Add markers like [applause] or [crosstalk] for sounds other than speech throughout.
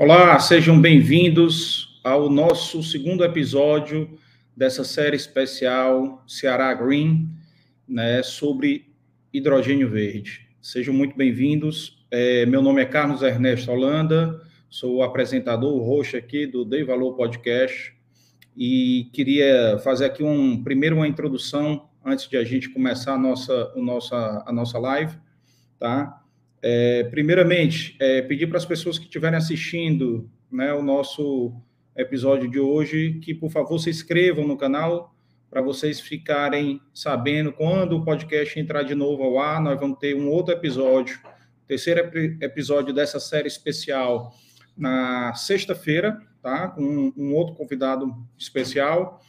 Olá, sejam bem-vindos ao nosso segundo episódio dessa série especial Ceará Green, né, sobre hidrogênio verde. Sejam muito bem-vindos. É, meu nome é Carlos Ernesto Holanda, sou o apresentador, o host aqui do Dei Valor Podcast e queria fazer aqui um primeiro uma introdução antes de a gente começar a nossa, a nossa, a nossa live, tá? É, primeiramente, é, pedir para as pessoas que estiverem assistindo né, o nosso episódio de hoje que, por favor, se inscrevam no canal para vocês ficarem sabendo quando o podcast entrar de novo ao ar. Nós vamos ter um outro episódio, terceiro episódio dessa série especial na sexta-feira, tá? Com um, um outro convidado especial.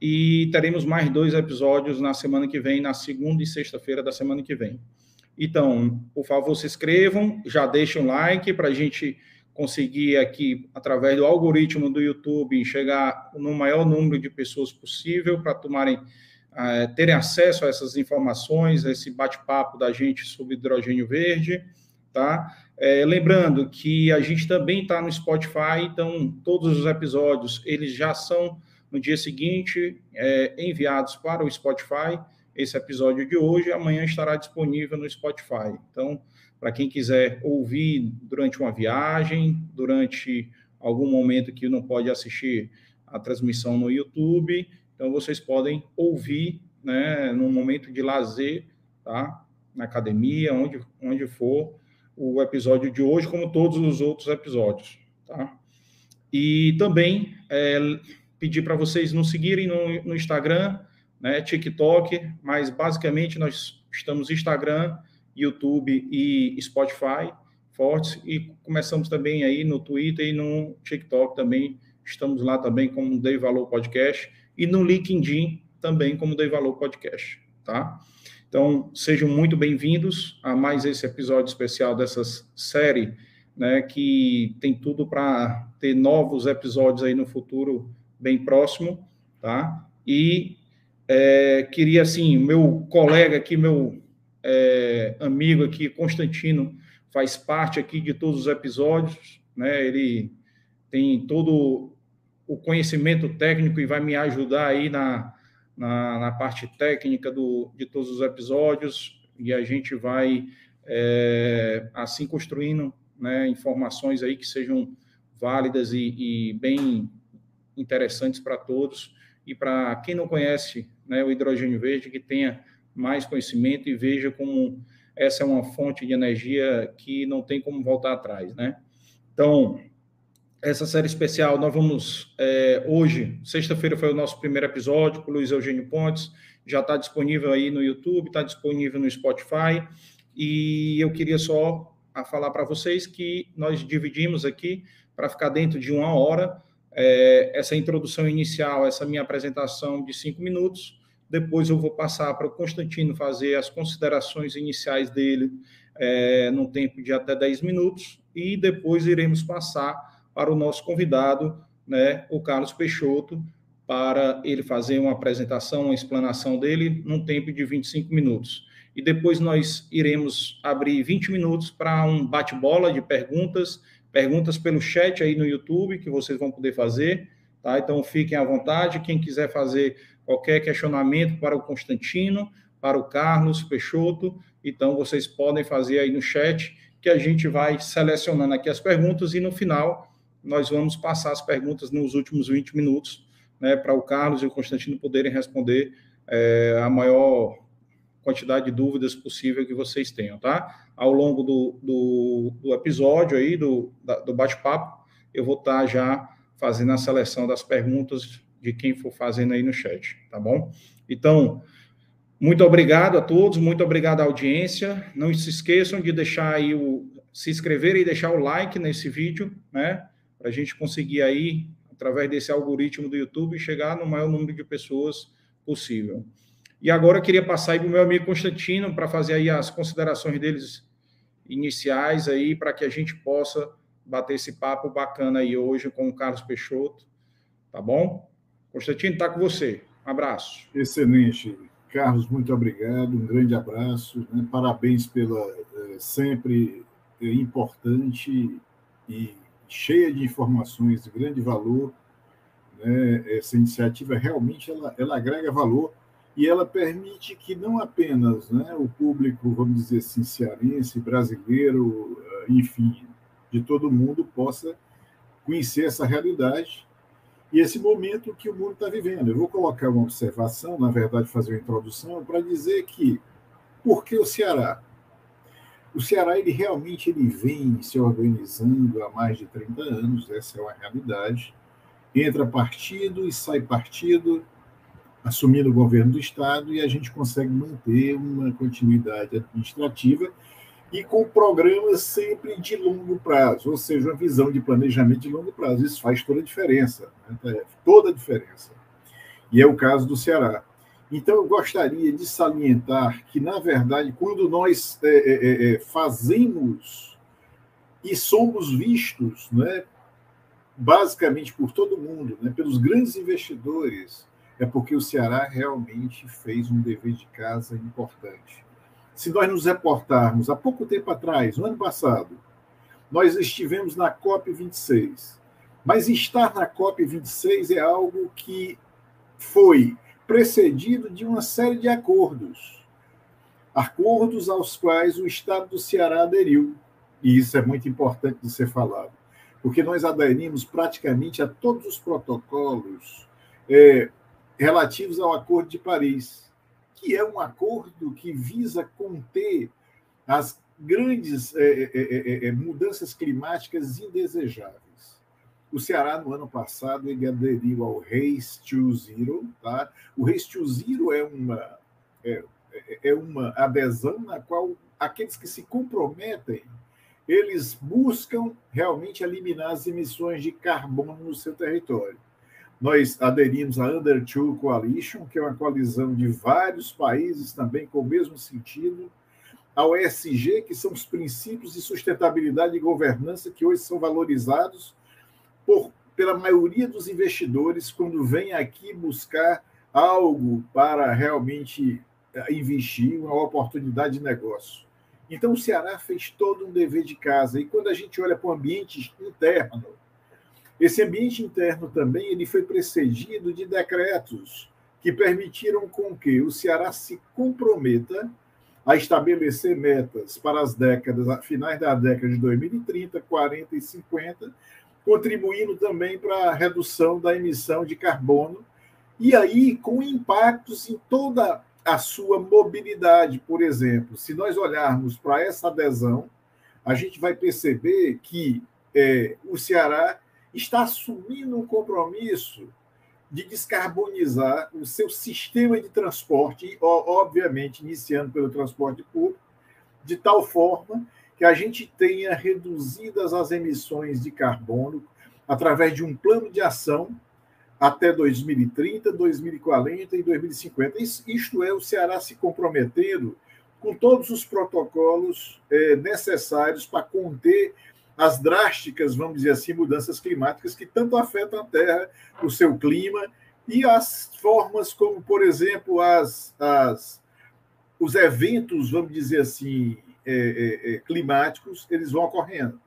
E teremos mais dois episódios na semana que vem, na segunda e sexta-feira da semana que vem. Então, por favor, se inscrevam, já deixem um like para a gente conseguir aqui, através do algoritmo do YouTube, chegar no maior número de pessoas possível para tomarem, uh, terem acesso a essas informações, a esse bate-papo da gente sobre hidrogênio verde, tá? É, lembrando que a gente também está no Spotify, então todos os episódios eles já são no dia seguinte é, enviados para o Spotify esse episódio de hoje, amanhã estará disponível no Spotify. Então, para quem quiser ouvir durante uma viagem, durante algum momento que não pode assistir a transmissão no YouTube, então vocês podem ouvir, né, num momento de lazer, tá? Na academia, onde, onde for, o episódio de hoje, como todos os outros episódios, tá? E também é, pedir para vocês nos seguirem no, no Instagram, né, TikTok, mas basicamente nós estamos Instagram, YouTube e Spotify fortes e começamos também aí no Twitter e no TikTok também estamos lá também como Dei Valor Podcast e no LinkedIn também como Dei Valor Podcast, tá? Então sejam muito bem-vindos a mais esse episódio especial dessa série, né, que tem tudo para ter novos episódios aí no futuro bem próximo, tá? E é, queria, assim, meu colega aqui, meu é, amigo aqui, Constantino, faz parte aqui de todos os episódios, né? Ele tem todo o conhecimento técnico e vai me ajudar aí na, na, na parte técnica do, de todos os episódios e a gente vai é, assim construindo né, informações aí que sejam válidas e, e bem interessantes para todos e para quem não conhece né, o hidrogênio verde, que tenha mais conhecimento e veja como essa é uma fonte de energia que não tem como voltar atrás, né? Então, essa série especial, nós vamos, é, hoje, sexta-feira foi o nosso primeiro episódio com o Luiz Eugênio Pontes, já está disponível aí no YouTube, está disponível no Spotify, e eu queria só falar para vocês que nós dividimos aqui para ficar dentro de uma hora, é, essa introdução inicial, essa minha apresentação de cinco minutos. Depois eu vou passar para o Constantino fazer as considerações iniciais dele é, num tempo de até 10 minutos. E depois iremos passar para o nosso convidado, né, o Carlos Peixoto, para ele fazer uma apresentação, uma explanação dele num tempo de 25 minutos. E depois nós iremos abrir 20 minutos para um bate-bola de perguntas perguntas pelo chat aí no YouTube que vocês vão poder fazer, tá? Então fiquem à vontade. Quem quiser fazer qualquer questionamento para o Constantino, para o Carlos Peixoto, então vocês podem fazer aí no chat que a gente vai selecionando aqui as perguntas e no final nós vamos passar as perguntas nos últimos 20 minutos, né, para o Carlos e o Constantino poderem responder é, a maior quantidade de dúvidas possível que vocês tenham, tá? Ao longo do, do, do episódio aí, do, do bate-papo, eu vou estar tá já fazendo a seleção das perguntas de quem for fazendo aí no chat, tá bom? Então, muito obrigado a todos, muito obrigado à audiência. Não se esqueçam de deixar aí o se inscrever e deixar o like nesse vídeo, né? Para a gente conseguir aí, através desse algoritmo do YouTube, chegar no maior número de pessoas possível. E agora eu queria passar aí para o meu amigo Constantino para fazer aí as considerações deles iniciais aí para que a gente possa bater esse papo bacana aí hoje com o Carlos Peixoto, tá bom? Constantino, está com você. Um abraço. Excelente. Carlos, muito obrigado, um grande abraço, né? parabéns pela é, sempre importante e cheia de informações de grande valor. Né? Essa iniciativa realmente ela, ela agrega valor e ela permite que não apenas né, o público, vamos dizer assim, cearense, brasileiro, eh, enfim, de todo mundo possa conhecer essa realidade e esse momento que o mundo está vivendo. Eu vou colocar uma observação, na verdade, fazer uma introdução para dizer que por que o Ceará? O Ceará ele realmente ele vem se organizando há mais de 30 anos, essa é uma realidade. Entra partido e sai partido, assumindo o governo do Estado, e a gente consegue manter uma continuidade administrativa e com programas sempre de longo prazo, ou seja, uma visão de planejamento de longo prazo. Isso faz toda a diferença, né? toda a diferença. E é o caso do Ceará. Então, eu gostaria de salientar que, na verdade, quando nós é, é, é, é fazemos e somos vistos, né, basicamente por todo mundo, né, pelos grandes investidores, é porque o Ceará realmente fez um dever de casa importante se nós nos reportarmos, há pouco tempo atrás, no ano passado, nós estivemos na COP26. Mas estar na COP26 é algo que foi precedido de uma série de acordos. Acordos aos quais o Estado do Ceará aderiu. E isso é muito importante de ser falado. Porque nós aderimos praticamente a todos os protocolos é, relativos ao Acordo de Paris que é um acordo que visa conter as grandes é, é, é, mudanças climáticas indesejáveis. O Ceará, no ano passado, ele aderiu ao Race to Zero. Tá? O Race to Zero é uma, é, é uma adesão na qual aqueles que se comprometem eles buscam realmente eliminar as emissões de carbono no seu território nós aderimos à Under Two Coalition, que é uma coalizão de vários países também com o mesmo sentido, ao ESG, que são os princípios de sustentabilidade e governança que hoje são valorizados por, pela maioria dos investidores quando vêm aqui buscar algo para realmente eh, investir, uma oportunidade de negócio. Então, o Ceará fez todo um dever de casa. E quando a gente olha para o ambiente interno, esse ambiente interno também ele foi precedido de decretos que permitiram com que o Ceará se comprometa a estabelecer metas para as décadas, finais da década de 2030, 40 e 50, contribuindo também para a redução da emissão de carbono e aí com impactos em toda a sua mobilidade, por exemplo. Se nós olharmos para essa adesão, a gente vai perceber que é, o Ceará está assumindo um compromisso de descarbonizar o seu sistema de transporte, obviamente iniciando pelo transporte público, de tal forma que a gente tenha reduzidas as emissões de carbono através de um plano de ação até 2030, 2040 e 2050. Isto é o Ceará se comprometendo com todos os protocolos é, necessários para conter as drásticas, vamos dizer assim, mudanças climáticas que tanto afetam a Terra, o seu clima e as formas como, por exemplo, as, as os eventos, vamos dizer assim, é, é, é, climáticos, eles vão ocorrendo.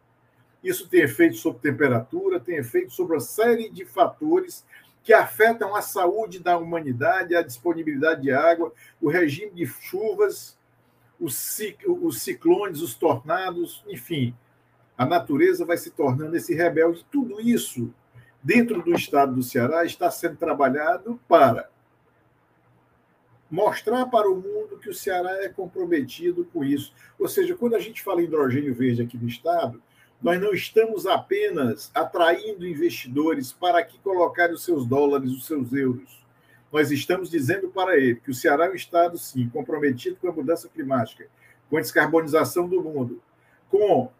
Isso tem efeito sobre temperatura, tem efeito sobre uma série de fatores que afetam a saúde da humanidade, a disponibilidade de água, o regime de chuvas, os, os ciclones, os tornados, enfim, a natureza vai se tornando esse rebelde. Tudo isso, dentro do estado do Ceará, está sendo trabalhado para mostrar para o mundo que o Ceará é comprometido com isso. Ou seja, quando a gente fala em hidrogênio verde aqui no estado, nós não estamos apenas atraindo investidores para aqui colocar os seus dólares, os seus euros. Nós estamos dizendo para ele que o Ceará é um estado, sim, comprometido com a mudança climática, com a descarbonização do mundo, com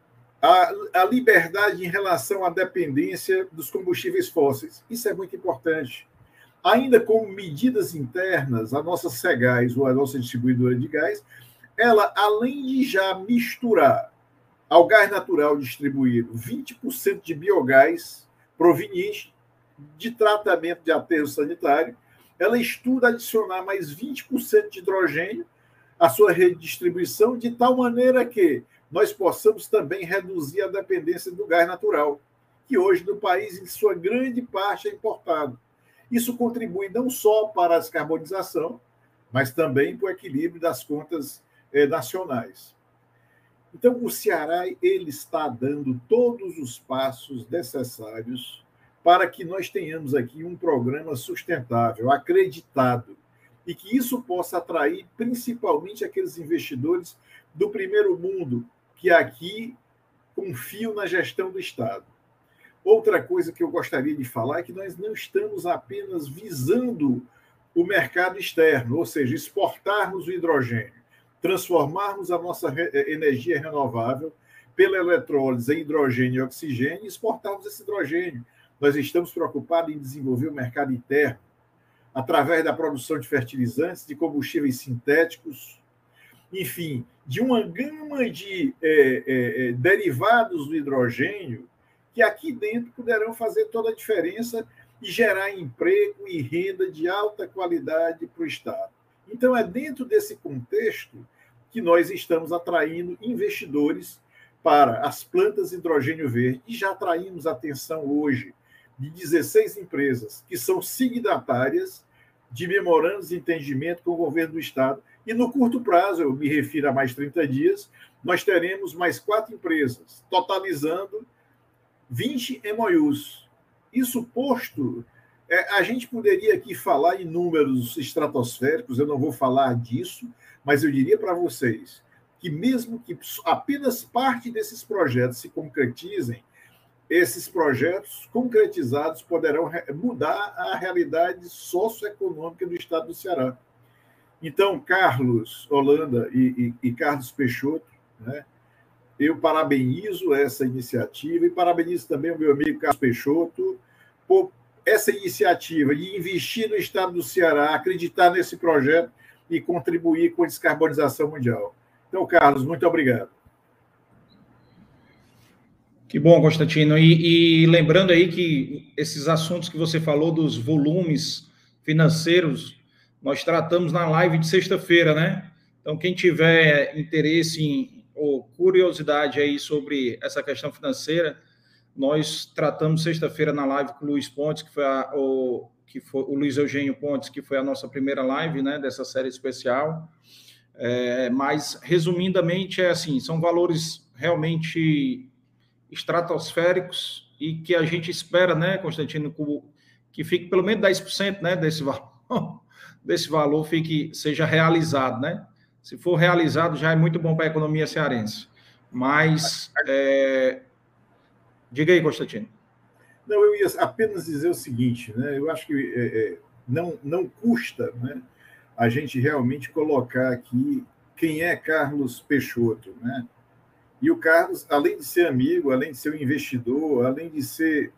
a, a liberdade em relação à dependência dos combustíveis fósseis. Isso é muito importante. Ainda com medidas internas, a nossa Segás, ou a nossa distribuidora de gás, ela, além de já misturar ao gás natural distribuído 20% de biogás proveniente de tratamento de aterro sanitário, ela estuda adicionar mais 20% de hidrogênio à sua rede de distribuição, de tal maneira que nós possamos também reduzir a dependência do gás natural. que hoje no país, em sua grande parte, é importado. Isso contribui não só para a descarbonização, mas também para o equilíbrio das contas eh, nacionais. Então, o Ceará ele está dando todos os passos necessários para que nós tenhamos aqui um programa sustentável, acreditado, e que isso possa atrair principalmente aqueles investidores do primeiro mundo que aqui confiam na gestão do Estado. Outra coisa que eu gostaria de falar é que nós não estamos apenas visando o mercado externo, ou seja, exportarmos o hidrogênio, transformarmos a nossa eh, energia renovável pela eletrólise em hidrogênio e oxigênio e exportarmos esse hidrogênio. Nós estamos preocupados em desenvolver o mercado interno através da produção de fertilizantes, de combustíveis sintéticos, enfim, de uma gama de é, é, derivados do hidrogênio que aqui dentro poderão fazer toda a diferença e gerar emprego e renda de alta qualidade para o Estado. Então, é dentro desse contexto que nós estamos atraindo investidores para as plantas de hidrogênio verde e já atraímos atenção hoje de 16 empresas que são signatárias de memorandos de entendimento com o governo do Estado. E no curto prazo, eu me refiro a mais 30 dias, nós teremos mais quatro empresas, totalizando 20 MOUs. Isso posto, é, a gente poderia aqui falar em números estratosféricos, eu não vou falar disso, mas eu diria para vocês que, mesmo que apenas parte desses projetos se concretizem, esses projetos concretizados poderão mudar a realidade socioeconômica do estado do Ceará. Então, Carlos Holanda e, e, e Carlos Peixoto, né, eu parabenizo essa iniciativa e parabenizo também o meu amigo Carlos Peixoto por essa iniciativa de investir no estado do Ceará, acreditar nesse projeto e contribuir com a descarbonização mundial. Então, Carlos, muito obrigado. Que bom, Constantino. E, e, lembrando aí que esses assuntos que você falou dos volumes financeiros, nós tratamos na live de sexta-feira, né? Então, quem tiver interesse em, ou curiosidade aí sobre essa questão financeira, nós tratamos sexta-feira na live com o Luiz Pontes, que foi, a, o, que foi o Luiz Eugênio Pontes, que foi a nossa primeira live, né, dessa série especial. É, mas, resumidamente, é assim, são valores realmente estratosféricos e que a gente espera, né, Constantino, que fique pelo menos 10% né, desse valor, desse valor fique, seja realizado, né? Se for realizado, já é muito bom para a economia cearense. Mas, é... diga aí, Constantino. Não, eu ia apenas dizer o seguinte, né? Eu acho que é, é, não, não custa né, a gente realmente colocar aqui quem é Carlos Peixoto, né? E o Carlos, além de ser amigo, além de ser um investidor, além de ser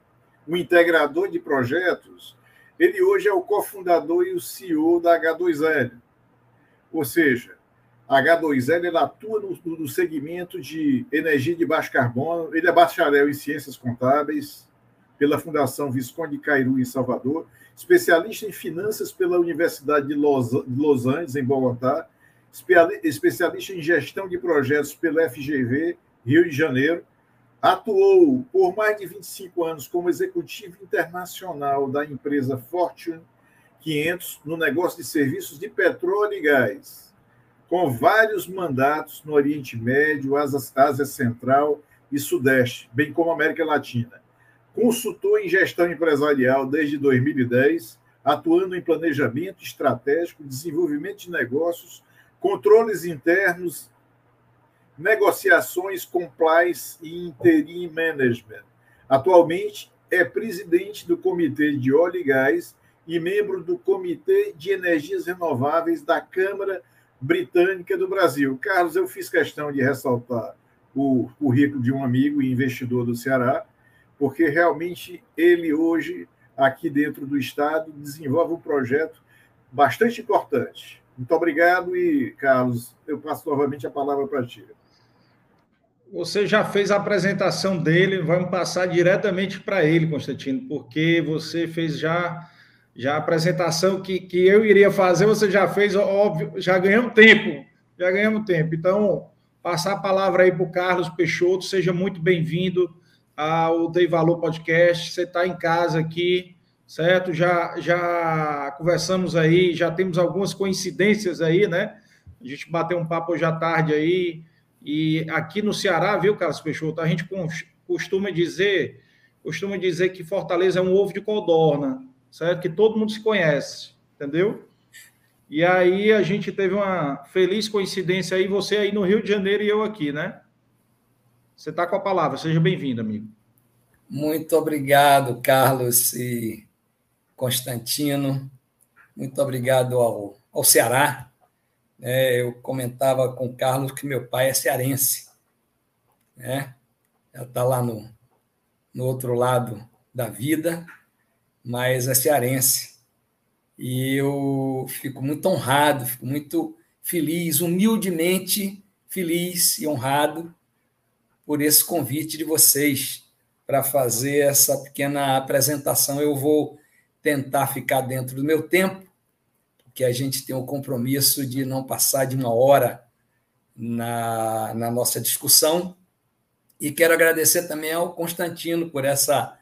um integrador de projetos, ele hoje é o cofundador e o CEO da H2L. Ou seja, a H2L ela atua no, no segmento de energia de baixo carbono. Ele é bacharel em ciências contábeis pela Fundação Visconde de Cairu, em Salvador, especialista em finanças pela Universidade de Los, de Los Angeles, em Bogotá, especialista em gestão de projetos pelo FGV, Rio de Janeiro. Atuou por mais de 25 anos como executivo internacional da empresa Fortune 500 no negócio de serviços de petróleo e gás, com vários mandatos no Oriente Médio, Ásia Central e Sudeste, bem como América Latina. Consultor em gestão empresarial desde 2010, atuando em planejamento estratégico, desenvolvimento de negócios controles internos, negociações, compliance e interim management. Atualmente é presidente do Comitê de Óleo e Gás e membro do Comitê de Energias Renováveis da Câmara Britânica do Brasil. Carlos, eu fiz questão de ressaltar o currículo de um amigo e investidor do Ceará, porque realmente ele hoje, aqui dentro do Estado, desenvolve um projeto bastante importante. Muito obrigado e, Carlos, eu passo novamente a palavra para ti. Você já fez a apresentação dele, vamos passar diretamente para ele, Constantino, porque você fez já, já a apresentação que, que eu iria fazer, você já fez, óbvio, já ganhamos tempo, já ganhamos tempo. Então, passar a palavra aí para o Carlos Peixoto, seja muito bem-vindo ao Dei Valor Podcast. Você está em casa aqui, certo? Já, já conversamos aí, já temos algumas coincidências aí, né? A gente bateu um papo hoje à tarde aí. E aqui no Ceará, viu, Carlos Peixoto, a gente costuma dizer, costuma dizer que Fortaleza é um ovo de codorna, certo? Que todo mundo se conhece, entendeu? E aí a gente teve uma feliz coincidência aí, você aí no Rio de Janeiro e eu aqui, né? Você está com a palavra, seja bem-vindo, amigo. Muito obrigado, Carlos e Constantino. Muito obrigado ao, ao Ceará. É, eu comentava com o Carlos que meu pai é cearense. Né? Está lá no, no outro lado da vida, mas é cearense. E eu fico muito honrado, fico muito feliz, humildemente feliz e honrado por esse convite de vocês para fazer essa pequena apresentação. Eu vou tentar ficar dentro do meu tempo, porque a gente tem o compromisso de não passar de uma hora na, na nossa discussão. E quero agradecer também ao Constantino por essa,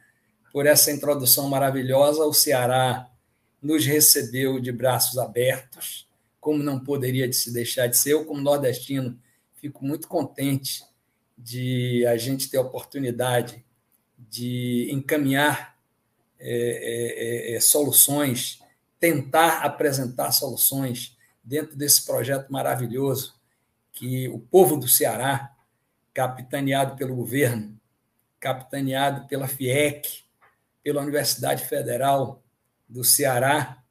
por essa introdução maravilhosa. O Ceará nos recebeu de braços abertos, como não poderia se deixar de ser. Eu, como nordestino, fico muito contente de a gente ter a oportunidade de encaminhar é, é, é, é soluções, tentar apresentar soluções dentro desse projeto maravilhoso que o povo do Ceará, capitaneado pelo governo, capitaneado pela FIEC, pela Universidade Federal do Ceará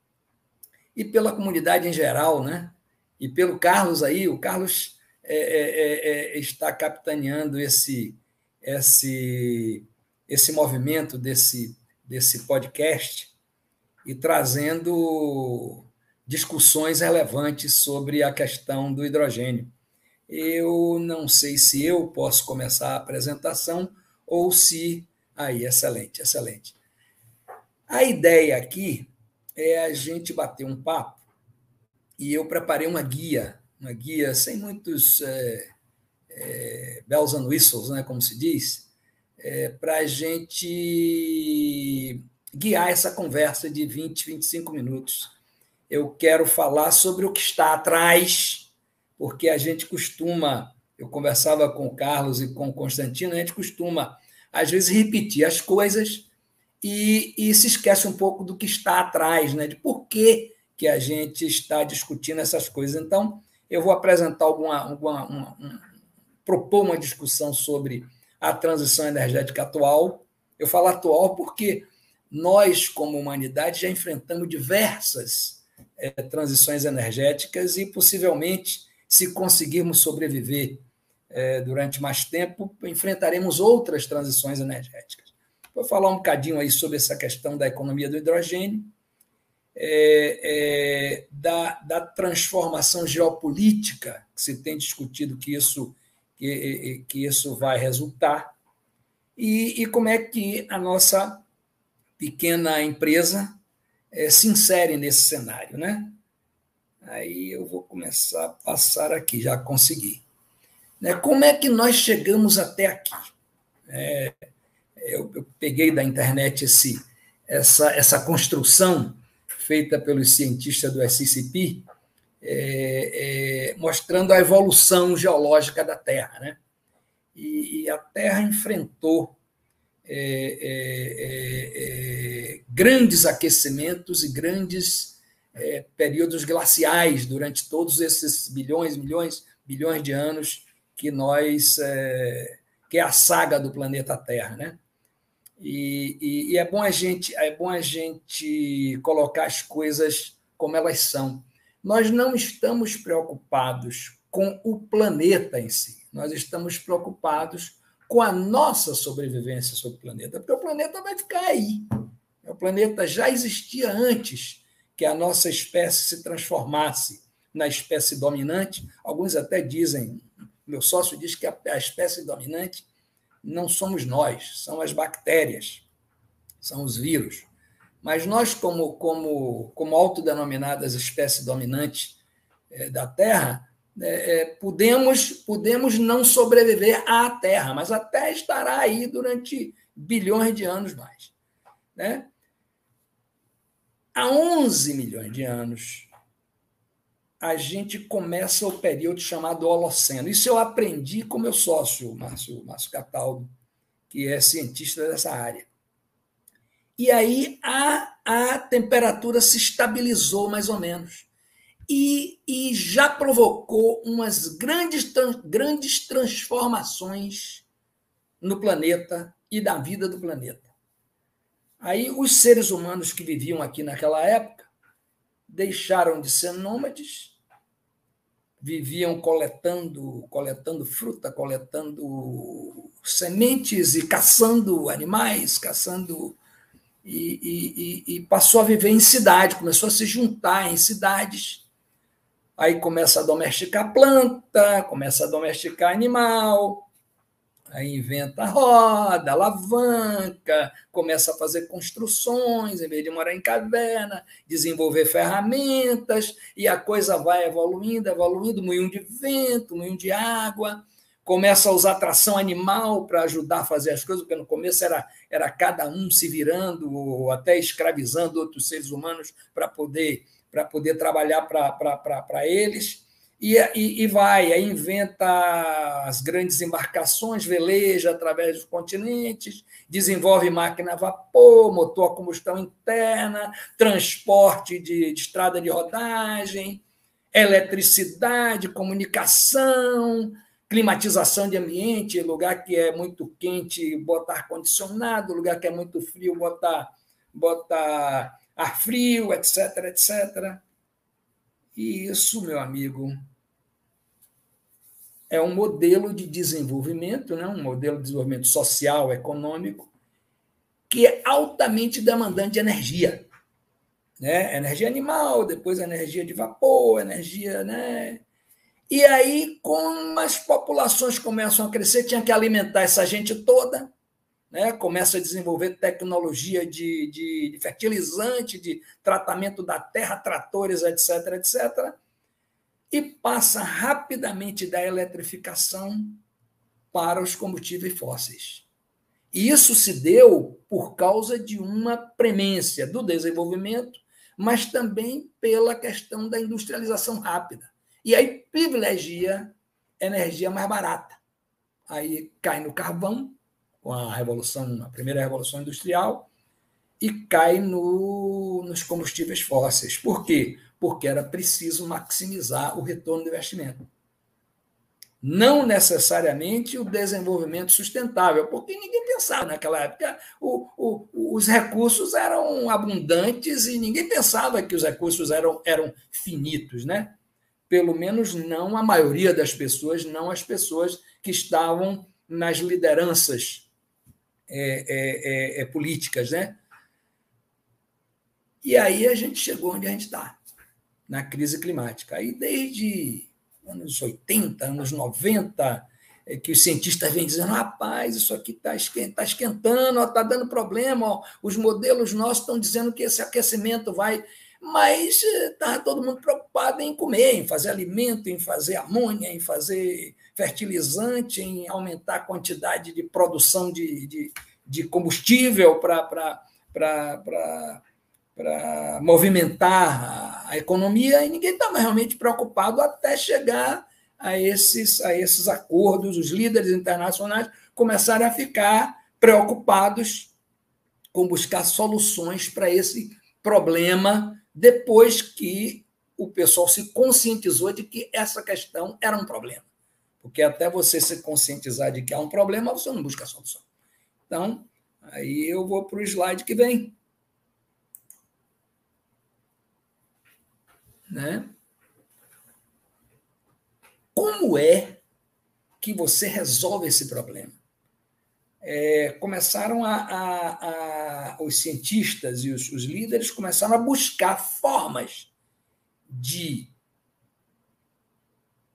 e pela comunidade em geral, né? E pelo Carlos aí, o Carlos é, é, é, é, está capitaneando esse, esse, esse movimento desse, desse podcast e trazendo discussões relevantes sobre a questão do hidrogênio. Eu não sei se eu posso começar a apresentação ou se. Aí, excelente, excelente. A ideia aqui é a gente bater um papo e eu preparei uma guia, uma guia sem muitos é, é, bells and whistles, né, como se diz, é, para a gente guiar essa conversa de 20, 25 minutos. Eu quero falar sobre o que está atrás, porque a gente costuma, eu conversava com o Carlos e com o Constantino, a gente costuma, às vezes, repetir as coisas e, e se esquece um pouco do que está atrás, né? de por que, que a gente está discutindo essas coisas. Então, eu vou apresentar alguma, alguma uma, um, propor uma discussão sobre a transição energética atual. Eu falo atual porque nós, como humanidade, já enfrentamos diversas é, transições energéticas e, possivelmente, se conseguirmos sobreviver é, durante mais tempo, enfrentaremos outras transições energéticas. Vou falar um bocadinho aí sobre essa questão da economia do hidrogênio, é, da, da, transformação geopolítica que se tem discutido que isso, que, que isso vai resultar, e, e, como é que a nossa pequena empresa é, se insere nesse cenário. Né? Aí eu vou começar a passar aqui, já consegui. Né? Como é que nós chegamos até aqui? É, eu, eu peguei da internet esse, essa, essa construção feita pelos cientistas do SCP, é, é, mostrando a evolução geológica da Terra. Né? E, e a Terra enfrentou é, é, é, é grandes aquecimentos e grandes períodos glaciais durante todos esses bilhões, milhões, bilhões de anos que nós que é a saga do planeta Terra, né? E, e, e, é bom a gente é bom a gente colocar as coisas como elas são. Nós não estamos preocupados com o planeta em si. Nós estamos preocupados com a nossa sobrevivência sobre o planeta, porque o planeta vai ficar aí. O planeta já existia antes que a nossa espécie se transformasse na espécie dominante. Alguns até dizem, meu sócio diz que a, espécie dominante não somos nós, são as bactérias, são os vírus. Mas nós, como, como, como autodenominadas espécie dominante é, da Terra, é, é, podemos, podemos não sobreviver à Terra, mas a Terra estará aí durante bilhões de anos mais. Né? Há 11 milhões de anos, a gente começa o período chamado Holoceno. Isso eu aprendi com meu sócio, Márcio, Márcio Cataldo, que é cientista dessa área. E aí a, a temperatura se estabilizou mais ou menos. E, e já provocou umas grandes, grandes transformações no planeta e da vida do planeta. Aí os seres humanos que viviam aqui naquela época deixaram de ser nômades, viviam coletando, coletando fruta, coletando sementes e caçando animais, caçando e, e, e, passou a viver em cidade, começou a se juntar em cidades. Aí começa a domesticar planta, começa a domesticar animal, Aí inventa roda, alavanca, começa a fazer construções, em vez de morar em caverna, desenvolver ferramentas, e a coisa vai evoluindo, evoluindo, moinho de vento, moinho de água, começa a usar tração animal para ajudar a fazer as coisas, porque no começo era, era cada um se virando, ou até escravizando outros seres humanos para poder, poder trabalhar para eles. E, e, e, vai, aí inventa as grandes embarcações, veleja através dos continentes, desenvolve máquina a vapor, motor a combustão interna, transporte de, de estrada de rodagem, eletricidade, comunicação, climatização de ambiente, lugar que é muito quente, botar ar-condicionado, lugar que é muito frio, botar, botar ar frio, etc, etc. E isso, meu amigo, é um modelo de desenvolvimento, né? um modelo de desenvolvimento social, econômico, que é altamente demandante de energia. Né? Energia animal, depois energia de vapor, energia. Né? E aí, como as populações começam a crescer, tinha que alimentar essa gente toda, né? começa a desenvolver tecnologia de, de, de fertilizante, de tratamento da terra, tratores, etc., etc., e passa rapidamente da eletrificação para os combustíveis fósseis. E isso se deu por causa de uma premência do desenvolvimento, mas também pela questão da industrialização rápida. E aí privilegia energia mais barata. Aí cai no carvão, com a revolução, a primeira revolução industrial, e cai no, nos combustíveis fósseis. Por quê? Porque era preciso maximizar o retorno do investimento. Não necessariamente o desenvolvimento sustentável, porque ninguém pensava naquela época. O, o, os recursos eram abundantes e ninguém pensava que os recursos eram, eram finitos, né? Pelo menos não a maioria das pessoas, não as pessoas que estavam nas lideranças é, é, é, é, políticas, né? E aí a gente chegou onde a gente está, na crise climática. Aí desde anos 80, anos 90, é que os cientistas vêm dizendo, rapaz, isso aqui está esquentando, está dando problema, ó, os modelos nossos estão dizendo que esse aquecimento vai. Mas está todo mundo preocupado em comer, em fazer alimento, em fazer amônia, em fazer fertilizante, em aumentar a quantidade de produção de, de, de combustível para movimentar a economia, e ninguém estava realmente preocupado até chegar a esses, a esses acordos. Os líderes internacionais começaram a ficar preocupados com buscar soluções para esse problema depois que o pessoal se conscientizou de que essa questão era um problema. Porque até você se conscientizar de que há um problema, você não busca a solução. Então, aí eu vou para o slide que vem. Né? Como é que você resolve esse problema? É, começaram a, a, a, os cientistas e os, os líderes começaram a buscar formas de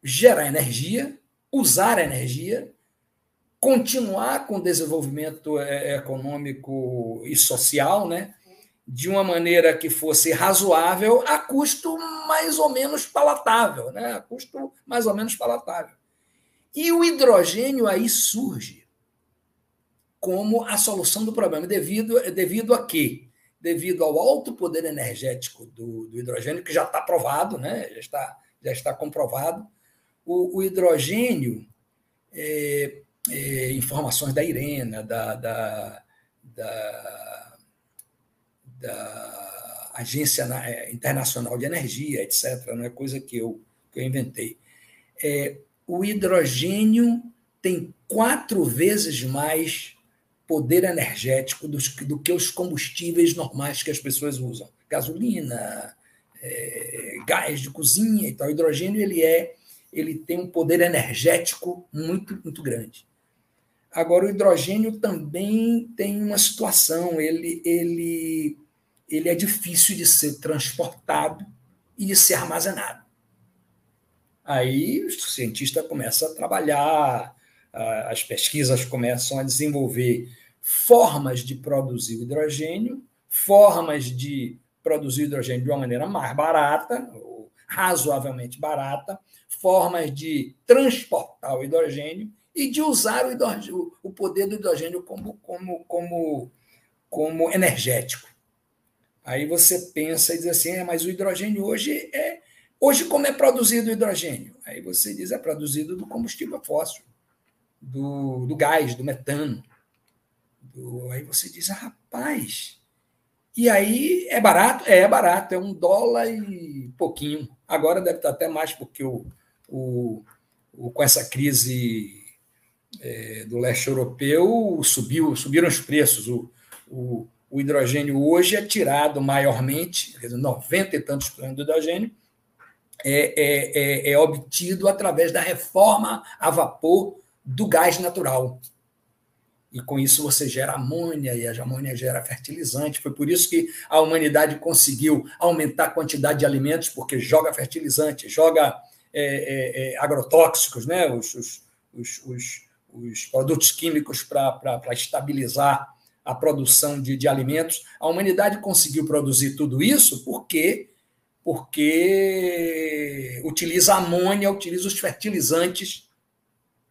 gerar energia usar a energia, continuar com o desenvolvimento é, econômico e social, né? de uma maneira que fosse razoável a custo mais ou menos palatável, né? a custo mais ou menos palatável. E o hidrogênio aí surge como a solução do problema, devido, devido a quê? Devido ao alto poder energético do, do hidrogênio, que já está provado, né? já, está, já está comprovado. O, o hidrogênio, é, é, informações da Irena, da, da, da, da Agência é, Internacional de Energia, etc., não é coisa que eu, que eu inventei. É, o hidrogênio tem quatro vezes mais poder energético do, que os combustíveis normais que as pessoas usam. Gasolina, é, gás de cozinha e tal. O hidrogênio ele é, ele tem um poder energético muito, muito grande. Agora, o hidrogênio também tem uma situação, ele, ele, ele é difícil de ser transportado e de ser armazenado. Aí o cientista começa a trabalhar, as pesquisas começam a desenvolver formas de produzir o hidrogênio, formas de produzir hidrogênio de uma maneira mais barata, razoavelmente barata, formas de transportar o hidrogênio e de usar o, hidrogênio, o poder do hidrogênio como, como, como, como energético. Aí você pensa e diz assim, é, mas o hidrogênio hoje é Hoje, como é produzido o hidrogênio? Aí você diz é produzido do combustível fóssil, do, do gás, do metano. Do, aí você diz, ah, rapaz. E aí é barato? É, é barato, é um dólar e pouquinho. Agora deve estar até mais, porque o, o, o com essa crise é, do leste europeu subiu, subiram os preços. O, o, o hidrogênio hoje é tirado maiormente, 90 e tantos por cento do hidrogênio, é, é, é, é obtido através da reforma a vapor do gás natural. E com isso você gera amônia, e a amônia gera fertilizante. Foi por isso que a humanidade conseguiu aumentar a quantidade de alimentos, porque joga fertilizante, joga é, é, é, agrotóxicos, né? os, os, os, os, os produtos químicos para estabilizar a produção de, de alimentos. A humanidade conseguiu produzir tudo isso porque porque utiliza amônia, utiliza os fertilizantes,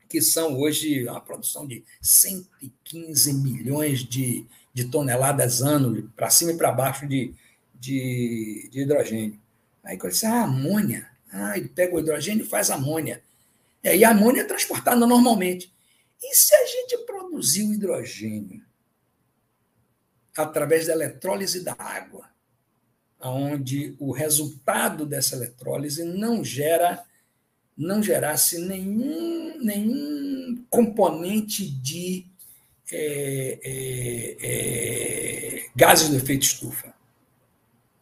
que são hoje a produção de 115 milhões de, de toneladas ano, para cima e para baixo de, de, de, hidrogênio. Aí quando disse, ah, amônia. Ah, ele pega o hidrogênio e faz amônia. E aí a amônia é transportada normalmente. E se a gente produzir o hidrogênio através da eletrólise da água? onde o resultado dessa eletrólise não gera não gerasse nenhum, nenhum componente de é, é, é, gases do efeito estufa.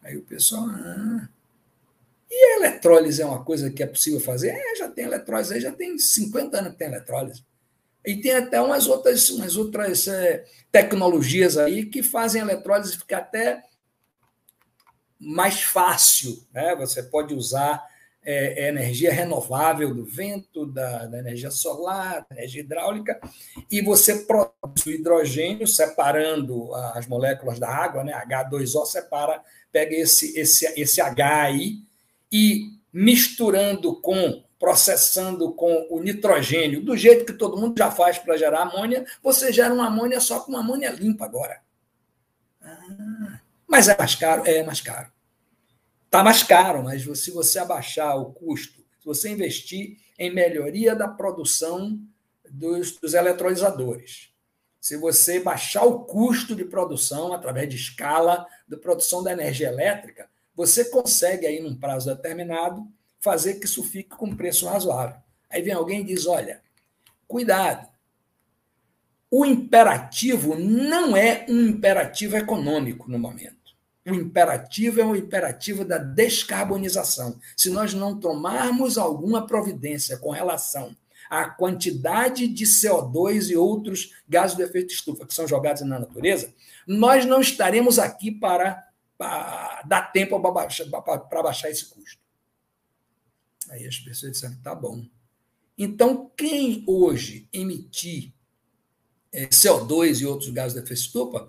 Aí o pessoal. Ah, e a eletrólise é uma coisa que é possível fazer? É, já tem eletrólise aí, já tem 50 anos que tem eletrólise. E tem até umas outras, umas outras é, tecnologias aí que fazem a eletrólise ficar até mais fácil. Né? Você pode usar é, é, energia renovável do vento, da, da, energia solar, da energia hidráulica, e você produz o hidrogênio separando as moléculas da água, né? H2O separa, pega esse, esse, esse H aí e misturando com, processando com o nitrogênio, do jeito que todo mundo já faz para gerar amônia, você gera uma amônia só com amônia limpa agora. Ah, mas é mais caro? É mais caro. Está mais caro, mas se você abaixar o custo, se você investir em melhoria da produção dos, dos eletrolisadores, se você baixar o custo de produção através de escala da produção da energia elétrica, você consegue aí num prazo determinado fazer que isso fique com preço razoável. Aí vem alguém e diz: olha, cuidado. O imperativo não é um imperativo econômico no momento. O imperativo é o imperativo da descarbonização. Se nós não tomarmos alguma providência com relação à quantidade de CO2 e outros gases do efeito estufa que são jogados na natureza, nós não estaremos aqui para, dar tempo para baixar, esse custo. Aí as pessoas disseram: tá bom. Então, quem hoje emitir eh, CO2 e outros gases de efeito estufa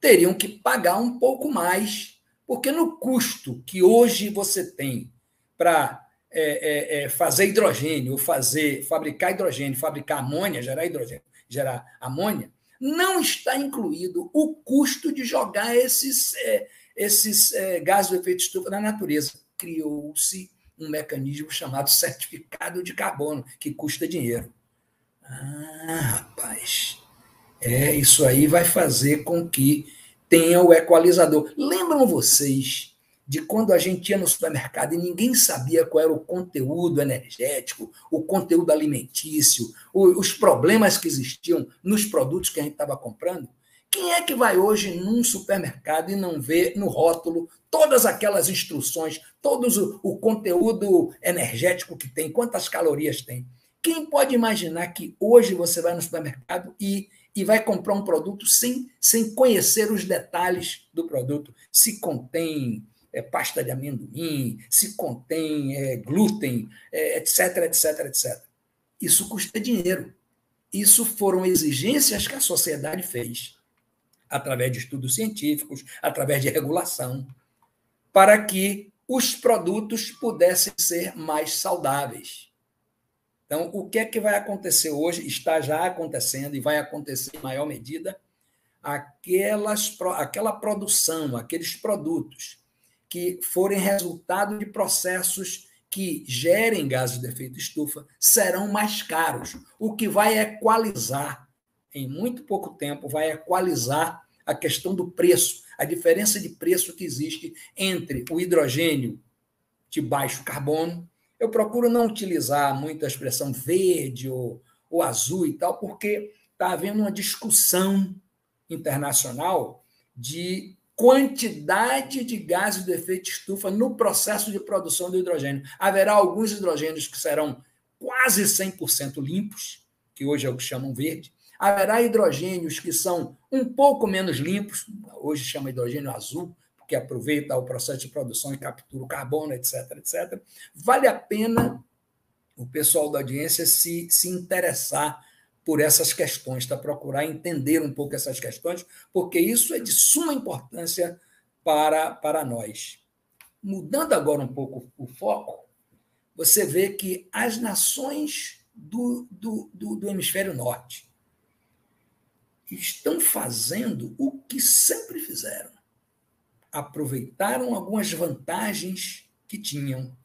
teriam que pagar um pouco mais, porque no custo que hoje você tem para é, é, é, fazer hidrogênio, fazer, fabricar hidrogênio, fabricar amônia, gerar hidrogênio, gerar amônia, não está incluído o custo de jogar esses, é, esses é, gases do efeito estufa na natureza. Criou-se um mecanismo chamado certificado de carbono, que custa dinheiro. Ah, rapaz, é isso aí vai fazer com que tenha o equalizador. Lembram vocês de quando a gente ia no supermercado e ninguém sabia qual era o conteúdo energético, o conteúdo alimentício, os problemas que existiam nos produtos que a gente estava comprando? Quem é que vai hoje num supermercado e não vê no rótulo todas aquelas instruções, todo o, conteúdo energético que tem, quantas calorias tem? Quem pode imaginar que hoje você vai no supermercado e e vai comprar um produto sem, sem conhecer os detalhes do produto. Se contém é, pasta de amendoim, se contém é, glúten, é, etc, etc, etc. Isso custa dinheiro. Isso foram exigências que a sociedade fez, através de estudos científicos, através de regulação, para que os produtos pudessem ser mais saudáveis. Então, o que é que vai acontecer hoje? Está já acontecendo e vai acontecer em maior medida. Aquelas, aquela produção, aqueles produtos que forem resultado de processos que gerem gases de efeito estufa serão mais caros, o que vai equalizar, em muito pouco tempo, vai equalizar a questão do preço, a diferença de preço que existe entre o hidrogênio de baixo carbono. Eu procuro não utilizar muito a expressão verde ou, ou azul e tal, porque está havendo uma discussão internacional de quantidade de gases do efeito estufa no processo de produção do hidrogênio. Haverá alguns hidrogênios que serão quase 100% limpos, que hoje é o que chamam verde. Haverá hidrogênios que são um pouco menos limpos, hoje chama hidrogênio azul, porque aproveita o processo de produção e captura o carbono, etc, etc. Vale a pena o pessoal da audiência se, se interessar por essas questões, tá? procurar entender um pouco essas questões, porque isso é de suma importância para, para nós. Mudando agora um pouco o foco, você vê que as nações do, do, do, do hemisfério norte estão fazendo o que sempre fizeram. Aproveitaram algumas vantagens que tinham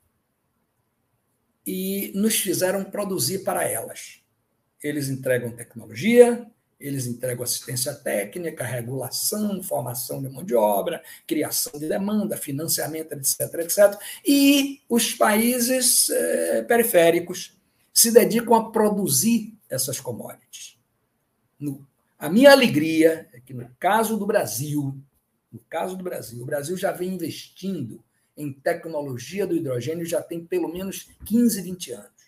e nos fizeram produzir para elas eles entregam tecnologia, eles entregam assistência técnica, regulação, formação de mão de obra, criação de demanda, financiamento, etc., etc. E os países eh, periféricos se dedicam a produzir essas commodities. No, a minha alegria é que, no caso do Brasil, no caso do Brasil, o Brasil já vem investindo em tecnologia do hidrogênio já tem pelo menos 15, 20 anos.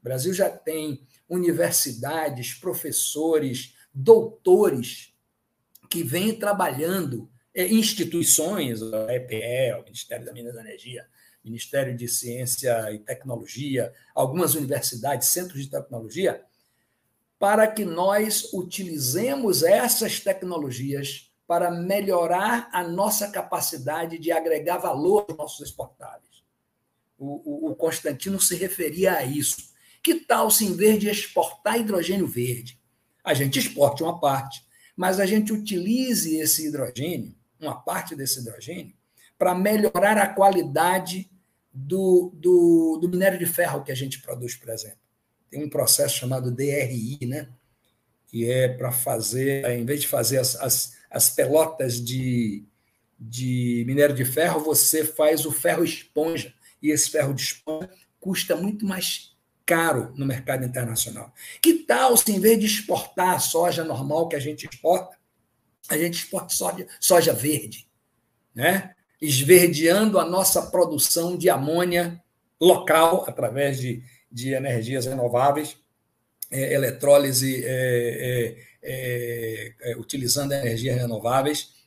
O Brasil já tem universidades, professores, doutores que vêm trabalhando, é, instituições, a EPE, o Ministério da Minas e Energia, Ministério de Ciência e Tecnologia, algumas universidades, centros de tecnologia, para que nós utilizemos essas tecnologias para melhorar a nossa capacidade de agregar valor aos nossos exportáveis. O, o, o Constantino se referia a isso. Que tal se, em vez de exportar hidrogênio verde, a gente exporte uma parte, mas a gente utilize esse hidrogênio, uma parte desse hidrogênio, para melhorar a qualidade do, do, do, minério de ferro que a gente produz, por exemplo. Tem um processo chamado DRI, né? que é para fazer, em vez de fazer as, as, as pelotas de, de minério de ferro, você faz o ferro esponja. E esse ferro de esponja custa muito mais caro no mercado internacional. Que tal se, em vez de exportar a soja normal que a gente exporta, a gente exporta soja, soja verde, né? esverdeando a nossa produção de amônia local através de, de energias renováveis, é, eletrólise, é, é, é utilizando energias renováveis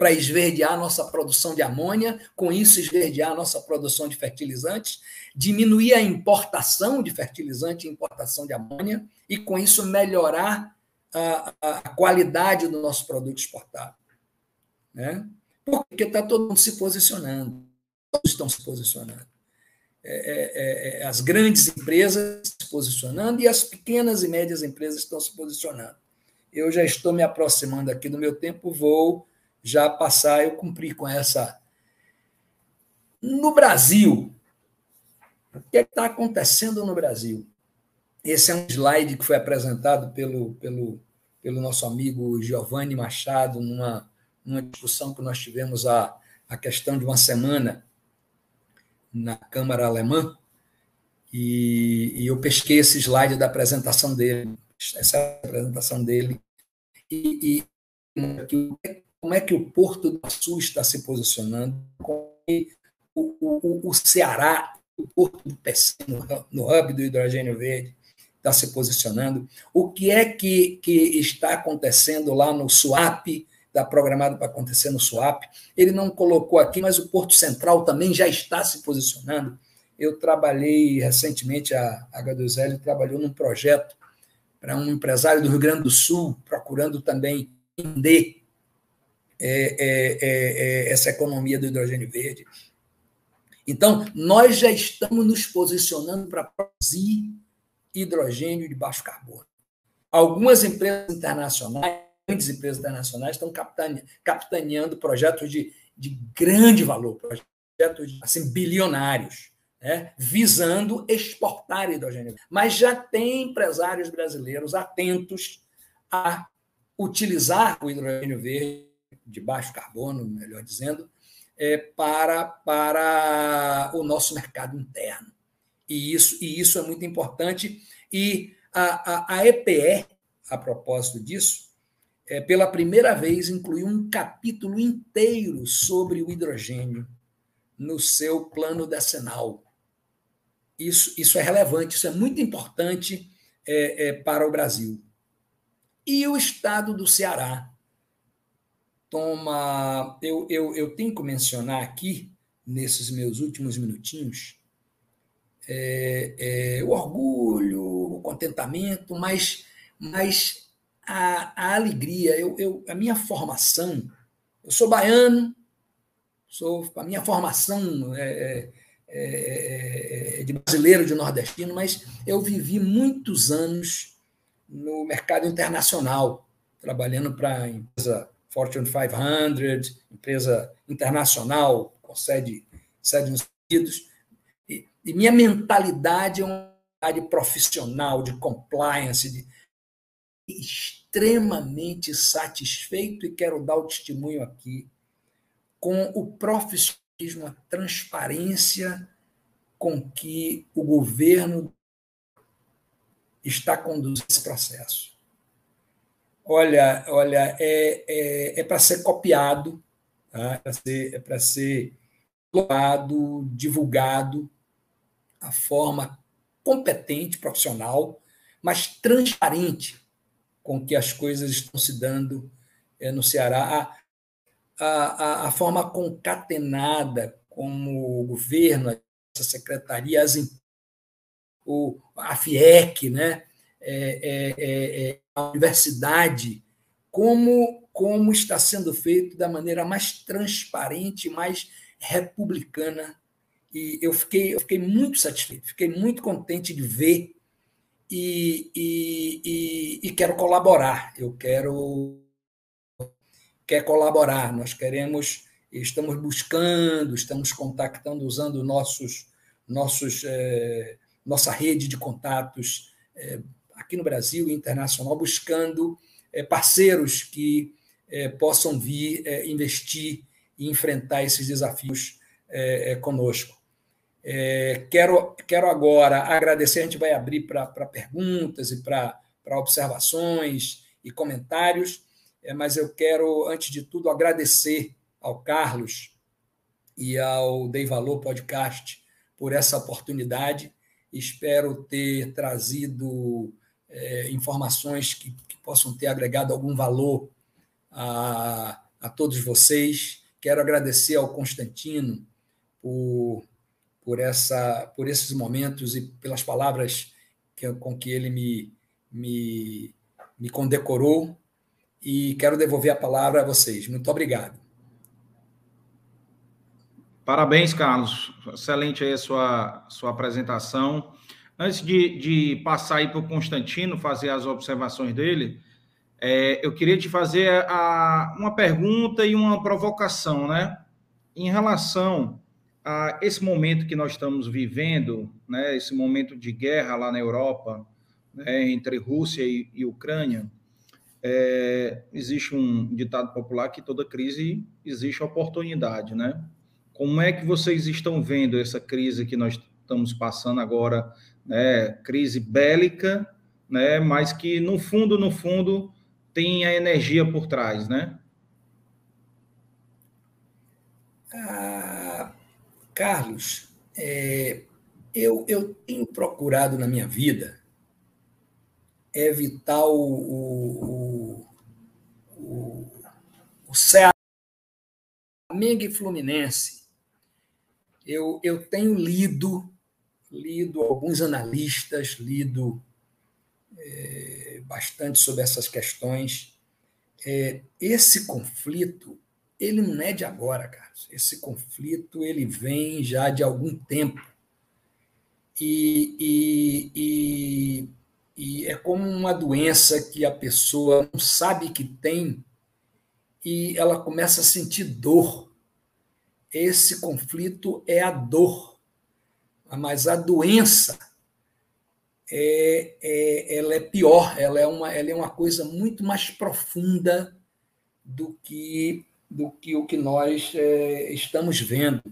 para esverdear nossa produção de amônia, com isso esverdear nossa produção de fertilizantes, diminuir a importação de fertilizante e importação de amônia, e com isso melhorar a, a qualidade do nosso produto exportado. Né? Porque está todo mundo se posicionando. Todos estão se posicionando. É, é, é, as grandes empresas se posicionando e as pequenas e médias empresas estão se posicionando. Eu já estou me aproximando aqui do meu tempo, vou já passar, eu cumprir com essa. No Brasil, o que está acontecendo no Brasil? Esse é um slide que foi apresentado pelo, pelo, pelo nosso amigo Giovanni Machado numa, numa discussão que nós tivemos a, a questão de uma semana na Câmara Alemã, e, e, eu pesquei esse slide da apresentação dele, essa apresentação dele, e, e como é que o Porto do Sul está se posicionando, como é o, o, o Ceará, o Porto do PC, no hub do hidrogênio verde, está se posicionando, o que é que, que está acontecendo lá no SWAP, está programado para acontecer no SWAP. Ele não colocou aqui, mas o Porto Central também já está se posicionando. Eu trabalhei recentemente, a H2L trabalhou num projeto para um empresário do Rio Grande do Sul, procurando também entender é, é, é, é, essa economia do hidrogênio verde. Então, nós já estamos nos posicionando para produzir hidrogênio de baixo carbono. Algumas empresas internacionais grandes empresas internacionais estão capitaneando projetos de, de grande valor, projetos assim, bilionários, né? visando exportar hidrogênio. Mas já tem empresários brasileiros atentos a utilizar o hidrogênio verde, de baixo carbono, melhor dizendo, é, para, para o nosso mercado interno. E isso, e isso é muito importante. E a, a, a EPE, a propósito disso, é, pela primeira vez, incluiu um capítulo inteiro sobre o hidrogênio no seu plano decenal. Isso, isso é relevante, isso é muito importante é, é, para o Brasil. E o estado do Ceará toma. Eu, eu, eu tenho que mencionar aqui, nesses meus últimos minutinhos, é, é, o orgulho, o contentamento, mas, mas a, a alegria, eu, eu, a minha formação, eu sou baiano, sou a minha formação é, é, é, é, de brasileiro, de nordestino, mas eu vivi muitos anos no mercado internacional, trabalhando para a empresa Fortune 500, empresa internacional com sede, sede nos Unidos. E, e minha mentalidade é uma mentalidade profissional, de compliance, de extremamente satisfeito e quero dar o testemunho aqui com o profissionalismo, a transparência com que o governo está conduzindo esse processo. Olha, olha, é, é, é para ser copiado, tá? é para ser, é ser colocado, divulgado a forma competente, profissional, mas transparente com que as coisas estão se dando é, no Ceará. A, a, a, forma concatenada como o governo, essa secretaria, as, o, a FIEC, né? É, é, é, é, a universidade, como, como está sendo feito da maneira mais transparente, mais republicana. E eu fiquei, eu fiquei muito satisfeito, fiquei muito contente de ver e, e, e, e quero colaborar. Eu quero quer colaborar. Nós queremos, estamos buscando, estamos contactando, usando nossos, nossos, é, nossa rede de contatos é, aqui no Brasil e internacional, buscando é, parceiros que possam vir investir e enfrentar esses desafios conosco. É, quero, quero agora agradecer, a gente vai abrir para perguntas e para observações e comentários, é, mas eu quero, antes de tudo, agradecer ao Carlos e ao Dei Valor Podcast por essa oportunidade. Espero ter trazido é, informações que, que, possam ter agregado algum valor a, a todos vocês. Quero agradecer ao Constantino por por, essa, por esses momentos e pelas palavras que, com que ele me, me, me condecorou. E quero devolver a palavra a vocês. Muito obrigado. Parabéns, Carlos. Excelente aí a sua, sua apresentação. Antes de, de passar aí para o Constantino fazer as observações dele, é, eu queria te fazer a, uma pergunta e uma provocação, né? Em relação a esse momento que nós estamos vivendo, né? Esse momento de guerra lá na Europa, né? entre Rússia e, e Ucrânia, é, existe um ditado popular que toda crise existe oportunidade, né? Como é que vocês estão vendo essa crise que nós estamos passando agora né, crise bélica, né, mas que no fundo, no fundo, tem a energia por trás, né? Ah, Carlos, é, eu, eu tenho procurado na minha vida evitar o, o, o, o Ceará, Flamengo e Fluminense. Eu, eu tenho lido lido alguns analistas, lido é, bastante sobre essas questões. É, esse conflito, ele não é de agora, Carlos. Esse conflito ele vem já de algum tempo. E, e, e, e é como uma doença que a pessoa não sabe que tem e ela começa a sentir dor. Esse conflito é a dor mas a doença é, é, ela é pior, ela é, uma, ela é uma coisa muito mais profunda do que, do que o que nós é, estamos vendo.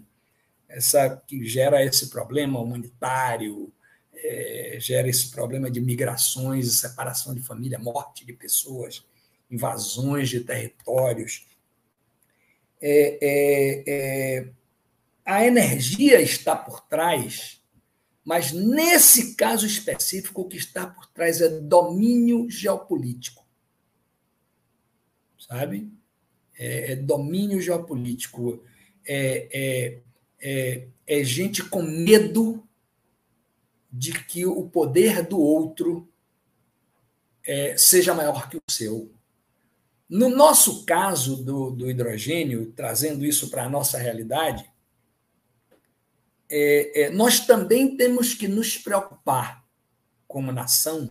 Essa que gera esse problema humanitário, é, gera esse problema de migrações, separação de família, morte de pessoas, invasões de territórios. É, é, é a energia está por trás, mas nesse caso específico, o que está por trás é domínio geopolítico. Sabe? É, é domínio geopolítico. É, é, é, é gente com medo de que o poder do outro é, seja maior que o seu. No nosso caso do, do hidrogênio, trazendo isso para a nossa realidade, é, é, nós também temos que nos preocupar, como nação,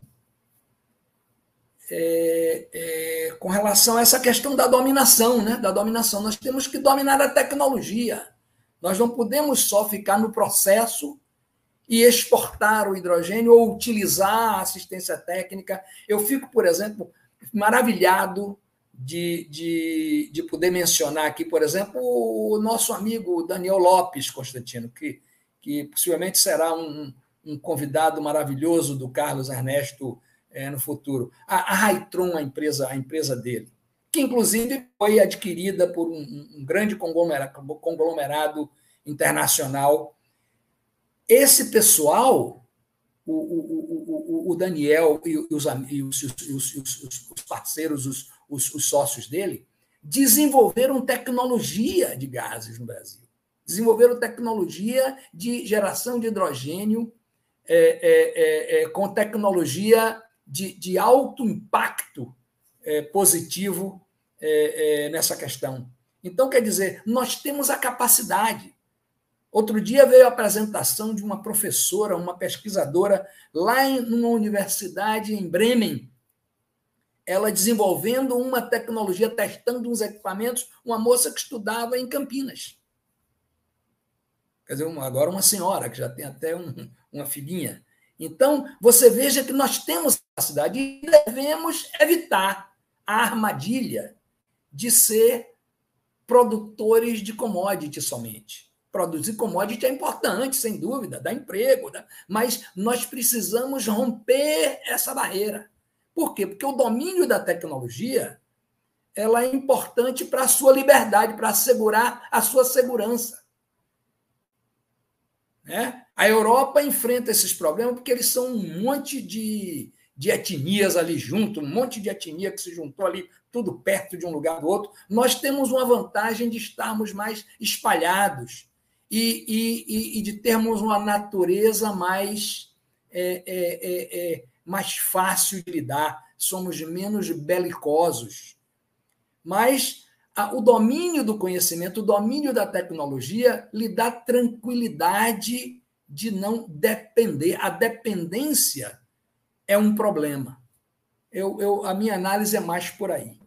é, é, com relação a essa questão da dominação, né? Da dominação. Nós temos que dominar a tecnologia. Nós não podemos só ficar no processo e exportar o hidrogênio ou utilizar a assistência técnica. Eu fico, por exemplo, maravilhado de, de, de poder mencionar aqui, por exemplo, o nosso amigo Daniel Lopes, Constantino, que que possivelmente será um, um convidado maravilhoso do Carlos Ernesto é, no futuro. A, a a empresa, a empresa dele, que inclusive foi adquirida por um, um grande conglomerado, conglomerado internacional. Esse pessoal, o, o, o, o Daniel e os, e os, os, os parceiros, os, os sócios dele, desenvolveram tecnologia de gases no Brasil desenvolveram tecnologia de geração de hidrogênio é, é, é, é com tecnologia de, de alto impacto é, positivo é, nessa questão. Então, quer dizer, nós temos a capacidade. Outro dia veio a apresentação de uma professora, uma pesquisadora, lá em uma universidade em Bremen, ela desenvolvendo uma tecnologia, testando uns equipamentos, uma moça que estudava em Campinas quer dizer, uma, agora uma senhora, que já tem até um, uma filhinha. Então, você veja que nós temos capacidade e devemos evitar a armadilha de ser produtores de commodity somente. Produzir commodity é importante, sem dúvida, dá emprego, dá... mas nós precisamos romper essa barreira. Por quê? Porque o domínio da tecnologia ela é importante para a sua liberdade, para assegurar a sua segurança. Né? A Europa enfrenta esses problemas porque eles são um monte de, de etnias ali junto, um monte de etnia que se juntou ali, tudo perto de um lugar do outro. Nós temos uma vantagem de estarmos mais espalhados e, e, e de termos uma natureza mais, é, é, é, é, mais fácil de lidar, somos menos belicosos. Mas o domínio do conhecimento, o domínio da tecnologia lhe dá tranquilidade de não depender. A dependência é um problema. Eu, eu, a minha análise é mais por aí.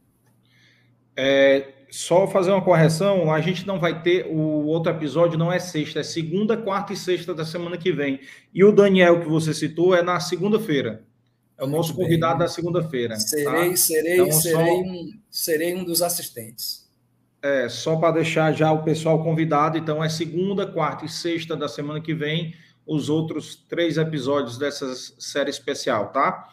É, só fazer uma correção, a gente não vai ter, o outro episódio não é sexta, é segunda, quarta e sexta da semana que vem. E o Daniel que você citou é na segunda-feira. É o nosso convidado da segunda-feira. Serei, tá? serei, então, serei, só... um, serei um dos assistentes. É, só para deixar já o pessoal convidado, então é segunda, quarta e sexta da semana que vem, os outros três episódios dessa série especial, tá?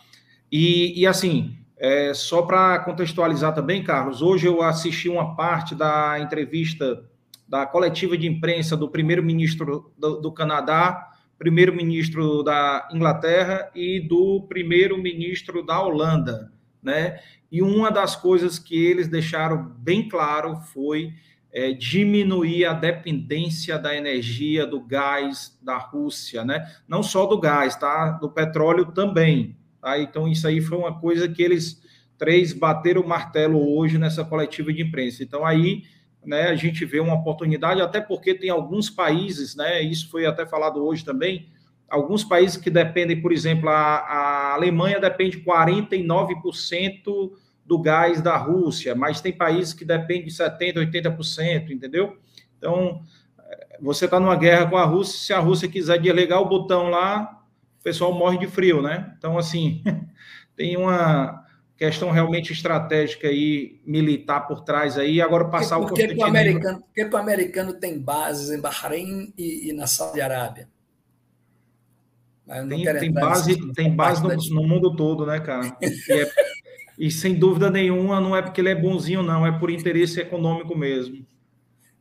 E, e assim, é, só para contextualizar também, Carlos, hoje eu assisti uma parte da entrevista da coletiva de imprensa do primeiro-ministro do, do, Canadá, primeiro-ministro da Inglaterra e do primeiro-ministro da Holanda, né? E uma das coisas que eles deixaram bem claro foi é, diminuir a dependência da energia, do gás da Rússia, né? Não só do gás, tá? Do petróleo também. Tá? Então, isso aí foi uma coisa que eles três bateram o martelo hoje nessa coletiva de imprensa. Então, aí né, a gente vê uma oportunidade, até porque tem alguns países, né, isso foi até falado hoje também, alguns países que dependem, por exemplo, a, a Alemanha depende 49% do gás da Rússia, mas tem países que dependem de 70%, 80%, entendeu? Então, você está numa guerra com a Rússia, se a Rússia quiser desligar o botão lá, o pessoal morre de frio, né? Então, assim, [laughs] tem uma questão realmente estratégica aí, militar por trás aí, agora passar porque, o Porque o americano, porque o americano tem bases em Bahrein e, e na Saudi Arábia. Tem, tem base, tem base no, no, mundo todo, né, cara? [laughs] E, é, e, sem dúvida nenhuma, não é porque ele é bonzinho, não, é por interesse econômico mesmo.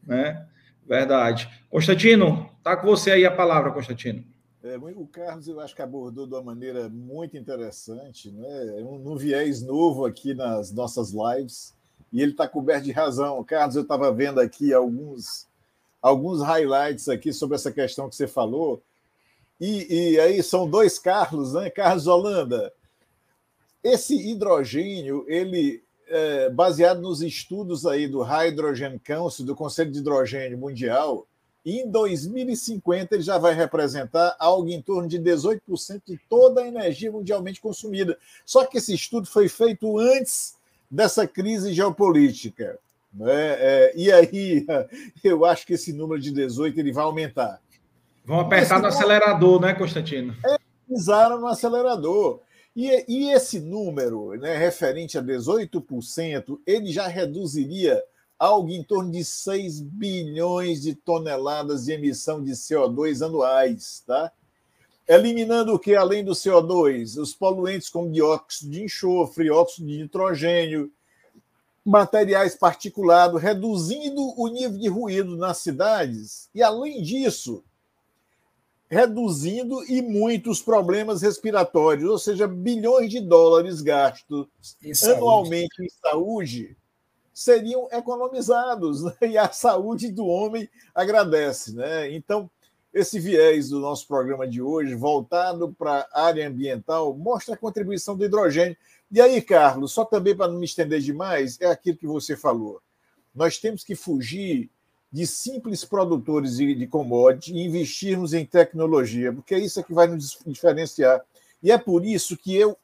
Né? Verdade. Constantino, tá com você aí a palavra, Constantino. É, o Carlos, eu acho que abordou de uma maneira muito interessante, né? um, um viés novo aqui nas nossas lives, e ele está coberto de razão. Carlos, eu estava vendo aqui alguns, alguns highlights aqui sobre essa questão que você falou, e, e aí são dois Carlos, né? Carlos Holanda. Esse hidrogênio, ele é, baseado nos estudos aí do Hydrogen Council, do Conselho de Hidrogênio Mundial, em 2050 ele já vai representar algo em torno de 18% de toda a energia mundialmente consumida. Só que esse estudo foi feito antes dessa crise geopolítica. Né? É, e aí [laughs] eu acho que esse número de 18 ele vai aumentar. Vão apertar no acelerador, né, Constantino? É, pisaram no acelerador. E, e esse número, né, referente a 18%, ele já reduziria algo em torno de 6 bilhões de toneladas de emissão de CO2 anuais, tá? Eliminando o que além do CO2? Os poluentes como dióxido de enxofre, óxido de nitrogênio, materiais particulados, reduzindo o nível de ruído nas cidades e, além disso, reduzindo e muitos problemas respiratórios, ou seja, bilhões de dólares gastos anualmente em saúde seriam economizados né? e a saúde do homem agradece. Né? Então, esse viés do nosso programa de hoje, voltado para a área ambiental, mostra a contribuição do hidrogênio. E aí, Carlos, só também para não me estender demais, é aquilo que você falou. Nós temos que fugir de simples produtores de, commodity e investirmos em tecnologia, porque é isso que vai nos diferenciar. E é por isso que eu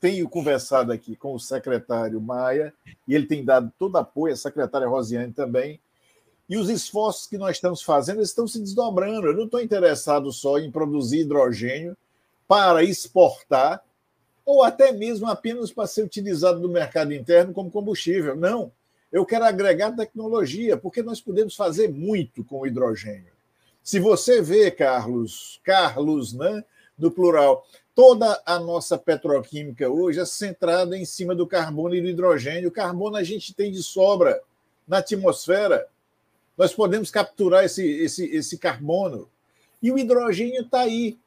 tenho conversado aqui com o secretário Maia, e ele tem dado todo apoio, a secretária Rosiane também, e os esforços que nós estamos fazendo estão se desdobrando. Eu não estou interessado só em produzir hidrogênio para exportar, ou até mesmo apenas para ser utilizado no mercado interno como combustível. Não. Eu quero agregar tecnologia, porque nós podemos fazer muito com o hidrogênio. Se você vê, Carlos, Carlos, né, do plural, toda a nossa petroquímica hoje é centrada em cima do carbono e do hidrogênio. O carbono a gente tem de sobra na atmosfera. Nós podemos capturar esse, esse, esse carbono. E o hidrogênio está aí,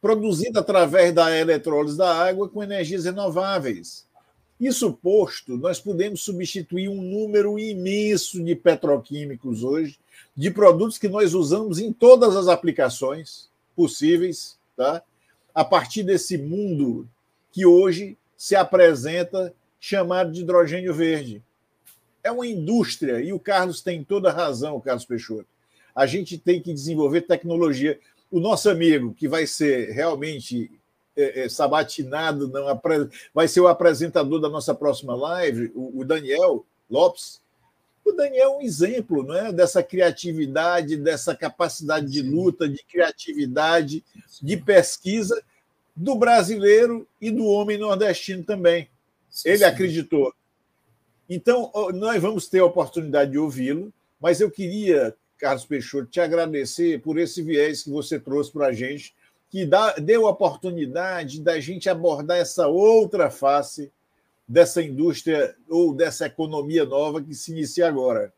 produzido através da eletrólise da água com energias renováveis. Isso posto, nós podemos substituir um número imenso de petroquímicos hoje, de produtos que nós usamos em todas as aplicações possíveis, tá? a partir desse mundo que hoje se apresenta chamado de hidrogênio verde. é uma indústria, e o Carlos tem toda a razão, o Carlos Peixoto. A gente tem que desenvolver tecnologia. O nosso amigo, que vai ser realmente é, é, sabatinado, não, vai ser o apresentador da nossa próxima live, o, o Daniel Lopes. O Daniel é um exemplo não é? dessa criatividade, dessa capacidade de luta, de criatividade, de pesquisa do brasileiro e do homem nordestino também. Ele acreditou. Então, nós vamos ter a oportunidade de ouvi-lo, mas eu queria, Carlos Peixoto, te agradecer por esse viés que você trouxe para a gente, que dá, deu a oportunidade da gente abordar essa outra face dessa indústria ou dessa economia nova que se inicia agora.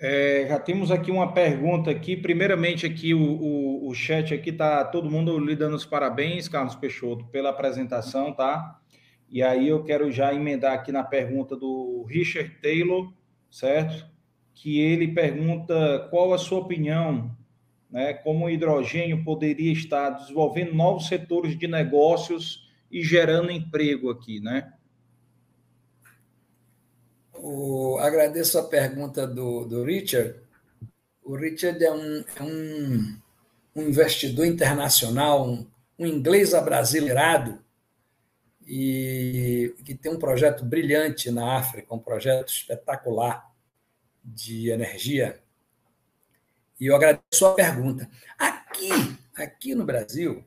É, já temos aqui uma pergunta aqui. Primeiramente, aqui o, o, o chat aqui tá todo mundo lhe dando os parabéns, Carlos Peixoto, pela apresentação, tá? E aí eu quero já emendar aqui na pergunta do Richard Taylor, certo? Que ele pergunta qual a sua opinião, né? Como o hidrogênio poderia estar desenvolvendo novos setores de negócios e gerando emprego aqui, né? O, agradeço a pergunta do, do Richard. O Richard é um, é um, um investidor internacional, um, um inglês abrasileirado, e que tem um projeto brilhante na África, um projeto espetacular de energia. E eu agradeço a pergunta. Aqui, aqui no Brasil,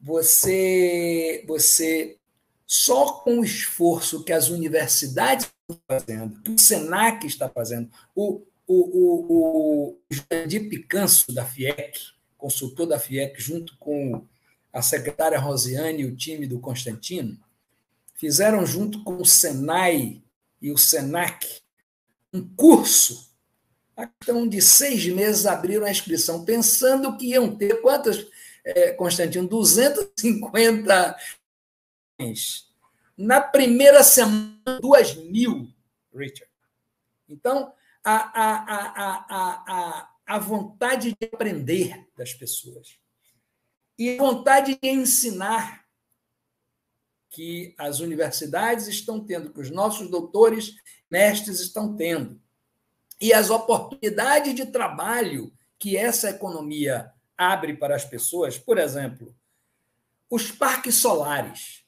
você, você só com o esforço que as universidades estão fazendo, que o SENAC está fazendo, o, o, o, o Picanso, da FIEC, consultor da FIEC, junto com a secretária Rosiane e o time do Constantino, fizeram junto com o Senai e o SENAC um curso. A questão de seis meses abriram a inscrição, pensando que iam ter quantas, é, Constantino? 250 na primeira semana, duas mil, Richard. Então, a, a, a, a, a, vontade de aprender das pessoas e a vontade de ensinar que as universidades estão tendo, que os nossos doutores, mestres estão tendo, e as oportunidades de trabalho que essa economia abre para as pessoas, por exemplo, os parques solares.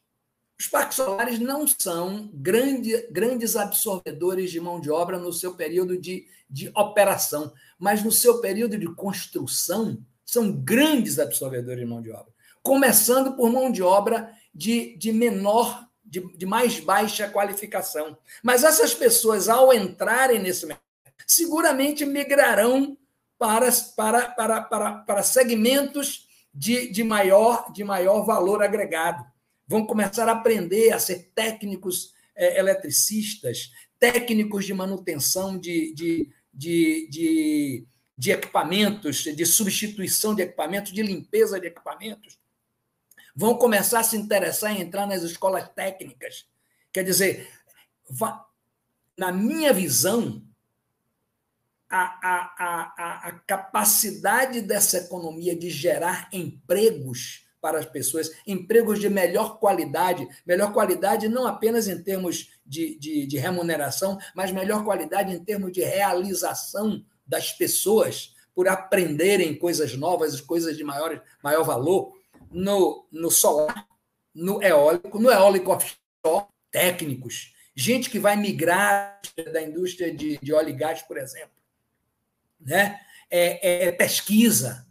Os parques solares não são grande, grandes absorvedores de mão de obra no seu período de, de operação, mas no seu período de construção são grandes absorvedores de mão de obra. Começando por mão de obra de, de menor, de, de mais baixa qualificação. Mas essas pessoas, ao entrarem nesse mercado, seguramente migrarão para, para, para, para, para segmentos de, de, maior, de maior valor agregado vão começar a aprender a ser técnicos é, eletricistas, técnicos de manutenção de, de, de, de, de equipamentos, de substituição de equipamentos, de limpeza de equipamentos. Vão começar a se interessar em entrar nas escolas técnicas. Quer dizer, na minha visão, a, a, a, a capacidade dessa economia de gerar empregos para as pessoas, empregos de melhor qualidade, melhor qualidade não apenas em termos de, de, de, remuneração, mas melhor qualidade em termos de realização das pessoas por aprenderem coisas novas, coisas de maior, maior valor, no, no solar, no eólico, no eólico offshore, técnicos, gente que vai migrar da indústria de, de óleo e gás, por exemplo. Né? É, é pesquisa,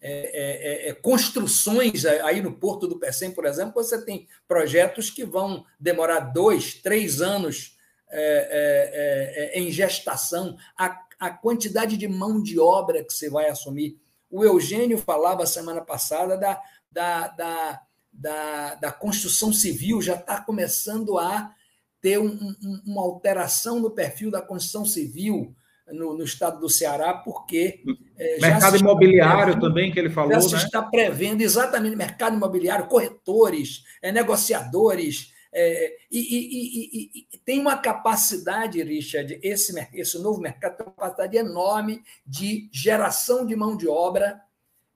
é, é, é, é, construções aí no Porto do Pecém, por exemplo, você tem projetos que vão demorar dois, três anos é, é, em gestação, a, a quantidade de mão de obra que você vai assumir. O Eugênio falava semana passada da, da, da, da, da construção civil, já está começando a ter um, um, uma alteração no perfil da construção civil no, no estado do Ceará, porque. É, mercado imobiliário também, que ele falou. Já se né? está prevendo exatamente mercado imobiliário, corretores, é, negociadores. É, e, e, e, e, tem uma capacidade, Richard, esse, esse novo mercado tem uma capacidade enorme de geração de mão de obra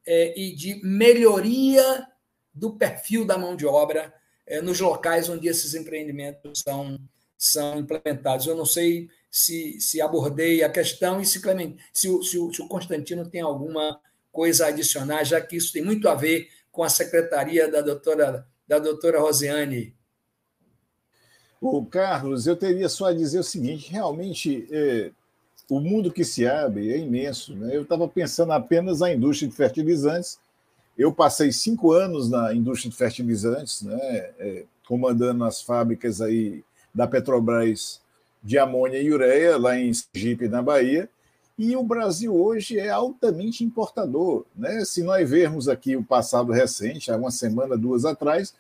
é, e de melhoria do perfil da mão de obra é, nos locais onde esses empreendimentos são, são implementados. Eu não sei se, se abordei a questão e se, Clemente, se, o, se, se o Constantino tem alguma coisa a adicionar, já que isso tem muito a ver com a secretaria da doutora, da doutora Rosiane. O Carlos, eu teria só a dizer o seguinte: realmente é, o mundo que se abre é imenso. Né? Eu estava pensando apenas na indústria de fertilizantes. Eu passei cinco anos na indústria de fertilizantes, né? É, comandando as fábricas aí da Petrobras de amônia e ureia, lá em Sergipe, na Bahia, e o Brasil hoje é altamente importador. Né? Se nós vermos aqui o passado recente, há uma semana, duas atrás,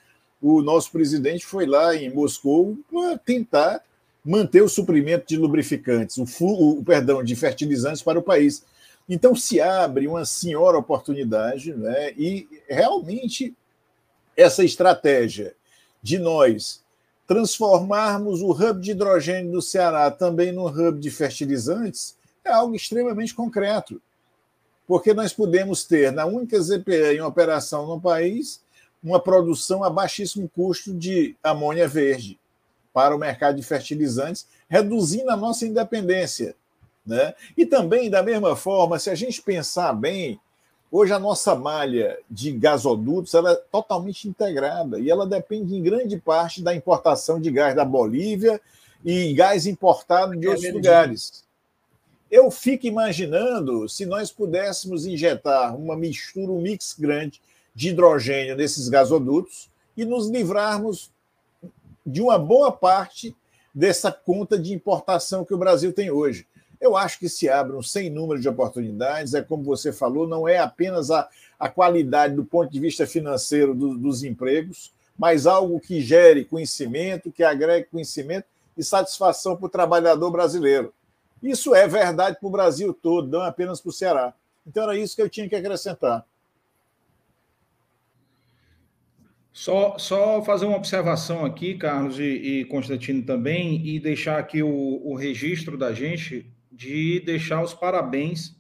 o nosso presidente foi lá em Moscou para tentar manter o suprimento de lubrificantes, o, o, perdão, de fertilizantes para o país. Então se abre uma senhora oportunidade, né? e realmente essa estratégia de nós transformarmos o hub de hidrogênio do Ceará também no hub de fertilizantes é algo extremamente concreto. Porque nós podemos ter, na única ZPE em operação no país, uma produção a baixíssimo custo de amônia verde para o mercado de fertilizantes, reduzindo a nossa independência. Né? E também, da mesma forma, se a gente pensar bem, Hoje a nossa malha de gasodutos ela é totalmente integrada e ela depende em grande parte da importação de gás da Bolívia e gás importado de outros lugares. Eu fico imaginando se nós pudéssemos injetar uma mistura, um mix grande de hidrogênio nesses gasodutos e nos livrarmos de uma boa parte dessa conta de importação que o Brasil tem hoje. Eu acho que se abre um sem número de oportunidades, é como você falou, não é apenas a, a qualidade do ponto de vista financeiro do, dos empregos, mas algo que gere conhecimento, que agregue conhecimento e satisfação para o trabalhador brasileiro. Isso é verdade para o Brasil todo, não apenas para o Ceará. Então era isso que eu tinha que acrescentar. Só, só fazer uma observação aqui, Carlos e, e Constantino também, e deixar aqui o, o registro da gente de deixar os parabéns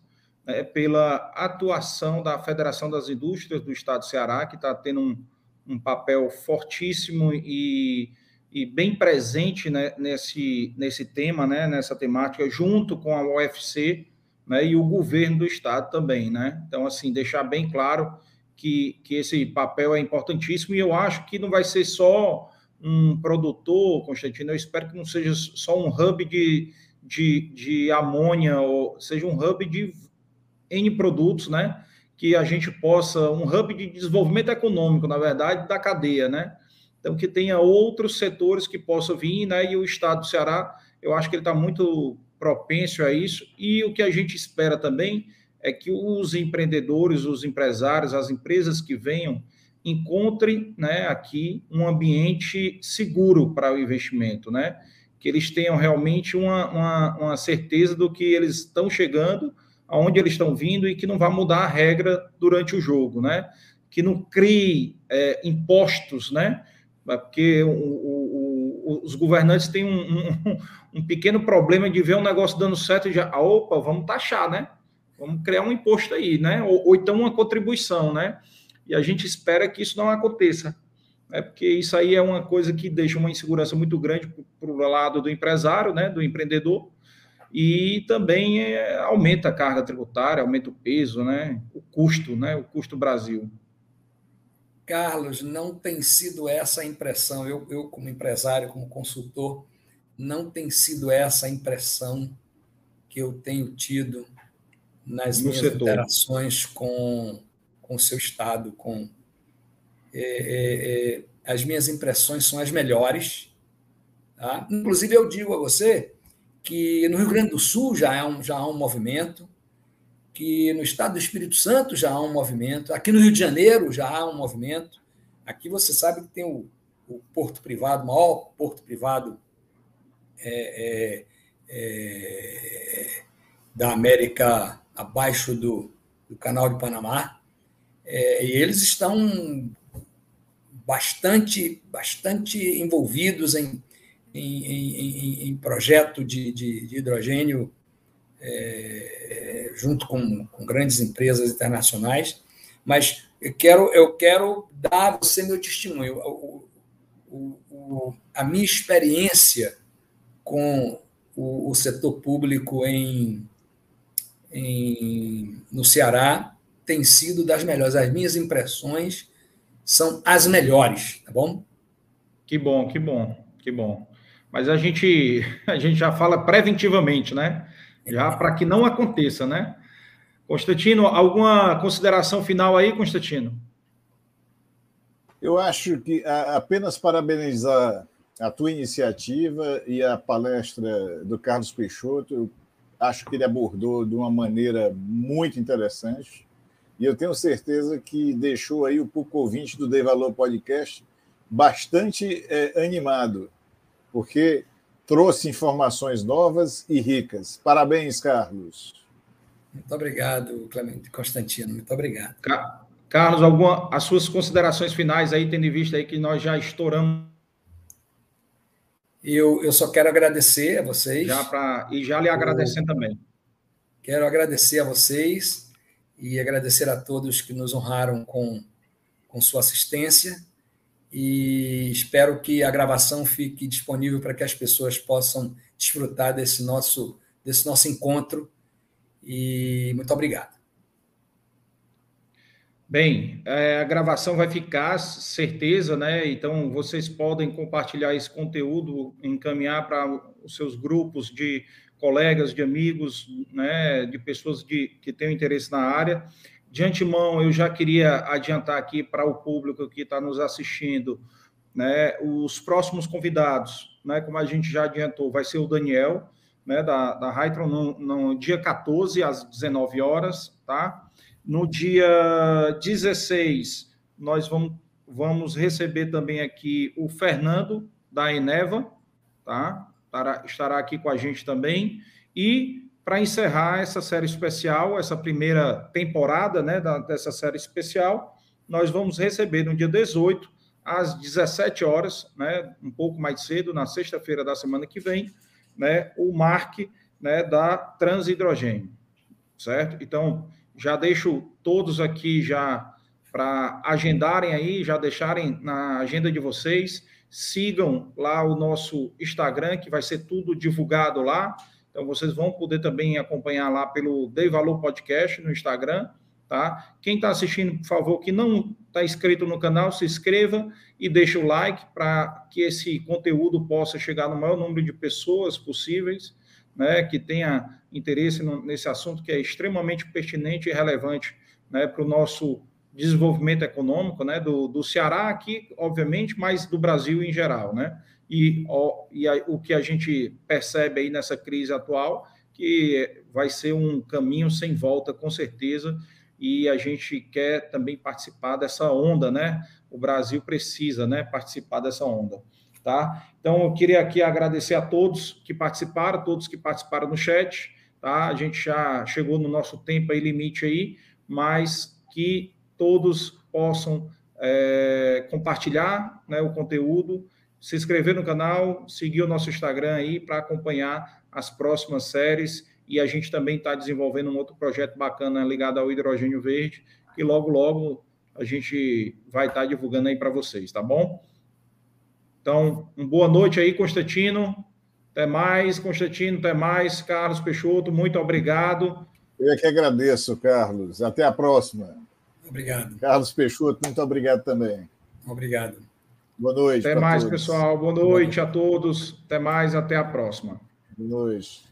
né, pela atuação da Federação das Indústrias do Estado do Ceará, que está tendo um, um, papel fortíssimo e, e bem presente né, nesse, nesse tema, né, nessa temática, junto com a UFC né, e o governo do Estado também. Né? Então, assim, deixar bem claro que, que esse papel é importantíssimo e eu acho que não vai ser só um produtor, Constantino, eu espero que não seja só um hub de de, de amônia, ou seja um hub de N produtos, né? Que a gente possa, um hub de desenvolvimento econômico, na verdade, da cadeia, né? Então, que tenha outros setores que possam vir, né? E o Estado do Ceará, eu acho que ele está muito propenso a isso. E o que a gente espera também é que os empreendedores, os empresários, as empresas que venham, encontrem né, aqui um ambiente seguro para o investimento, né? que eles tenham realmente uma, uma, uma certeza do que eles estão chegando, aonde eles estão vindo e que não vai mudar a regra durante o jogo, né? Que não crie é, impostos, né? Porque o, o, o, os governantes têm um, um, [laughs] um, pequeno problema de ver um negócio dando certo e já, ah, opa, vamos taxar, né? Vamos criar um imposto aí, né? Ou, ou então uma contribuição, né? E a gente espera que isso não aconteça é porque isso aí é uma coisa que deixa uma insegurança muito grande para o lado do empresário, né, do empreendedor, e também é, aumenta a carga tributária, aumenta o peso, né, o custo, né, o custo Brasil. Carlos, não tem sido essa a impressão, eu, eu como empresário, como consultor, não tem sido essa a impressão que eu tenho tido nas no minhas setor. interações com, com o seu Estado, com é, é, é, as minhas impressões são as melhores. Tá? Inclusive, eu digo a você que no Rio Grande do Sul já há, um, já há um movimento, que no estado do Espírito Santo já há um movimento, aqui no Rio de Janeiro já há um movimento. Aqui você sabe que tem o, o porto privado, o maior porto privado é, é, é, da América abaixo do, do Canal de Panamá. É, e eles estão bastante, bastante envolvidos em, em, em, em projeto de, de, de hidrogênio é, junto com, com, grandes empresas internacionais, mas eu quero, eu quero dar a você meu testemunho. O, o, o, a minha experiência com o, o setor público em, em, no Ceará tem sido das melhores. As minhas impressões são as melhores, tá bom? Que bom, que bom, que bom. Mas a gente, [laughs] a gente já fala preventivamente, né? Já para que não aconteça, né? Constantino, alguma consideração final aí, Constantino? Eu acho que apenas parabenizar a tua iniciativa e a palestra do Carlos Peixoto. Acho que ele abordou de uma maneira muito interessante. E eu tenho certeza que deixou aí o pouco ouvinte do Dei Valor Podcast bastante é, animado, porque trouxe informações novas e ricas. Parabéns, Carlos. Muito obrigado, Clemente Constantino. Muito obrigado. Carlos, alguma, as suas considerações finais aí, tendo em vista aí que nós já estouramos. Eu, eu só quero agradecer a vocês. Já pra, e já lhe agradecendo também. Quero agradecer a vocês e agradecer a todos que nos honraram com, com sua assistência. E espero que a gravação fique disponível para que as pessoas possam desfrutar desse nosso, desse nosso encontro e muito obrigado. Bem, é, a gravação vai ficar, certeza, né? Então, vocês podem compartilhar esse conteúdo, encaminhar para os seus grupos de colegas, de amigos, né? De pessoas de, que têm interesse na área. De antemão, eu já queria adiantar aqui para o público que está nos assistindo, né? Os próximos convidados, né? Como a gente já adiantou, vai ser o Daniel, né, da, da Hytron no, no, dia 14, às 19 horas, tá? No dia 16, nós vamos, vamos receber também aqui o Fernando, da Eneva, tá? Estará, aqui com a gente também. E, para encerrar essa série especial, essa primeira temporada, né, dessa série especial, nós vamos receber no dia 18, às 17 horas, né, um pouco mais cedo, na sexta-feira da semana que vem, né, o Mark né, da Transhidrogênio, certo? Então, já deixo todos aqui já para agendarem aí, já deixarem na agenda de vocês, sigam lá o nosso Instagram, que vai ser tudo divulgado lá, então vocês vão poder também acompanhar lá pelo Dei Valor Podcast no Instagram, tá? Quem está assistindo, por favor, que não está inscrito no canal, se inscreva e deixe o like para que esse conteúdo possa chegar no maior número de pessoas possíveis, né, que tenha interesse no, nesse assunto que é extremamente pertinente e relevante né, para o nosso desenvolvimento econômico né, do, do Ceará aqui, obviamente, mas do Brasil em geral, né? E, ó, e a, o que a gente percebe aí nessa crise atual, que vai ser um caminho sem volta, com certeza, e a gente quer também participar dessa onda, né? O Brasil precisa, né, participar dessa onda, tá? Então, eu queria aqui agradecer a todos que participaram, todos que participaram no chat, tá? A gente já chegou no nosso tempo aí, limite aí, mas que todos possam é, compartilhar né, o conteúdo, se inscrever no canal, seguir o nosso Instagram aí para acompanhar as próximas séries e a gente também está desenvolvendo um outro projeto bacana ligado ao hidrogênio verde, que logo, logo a gente vai estar tá divulgando aí para vocês, tá bom? Então, uma boa noite aí, Constantino. Até mais, Constantino, até mais. Carlos Peixoto, muito obrigado. Eu é que agradeço, Carlos. Até a próxima. Obrigado. Carlos Peixoto, muito obrigado também. Obrigado. Boa noite. Até mais, todos. pessoal. Boa noite a todos. Até mais, até a próxima. Boa noite.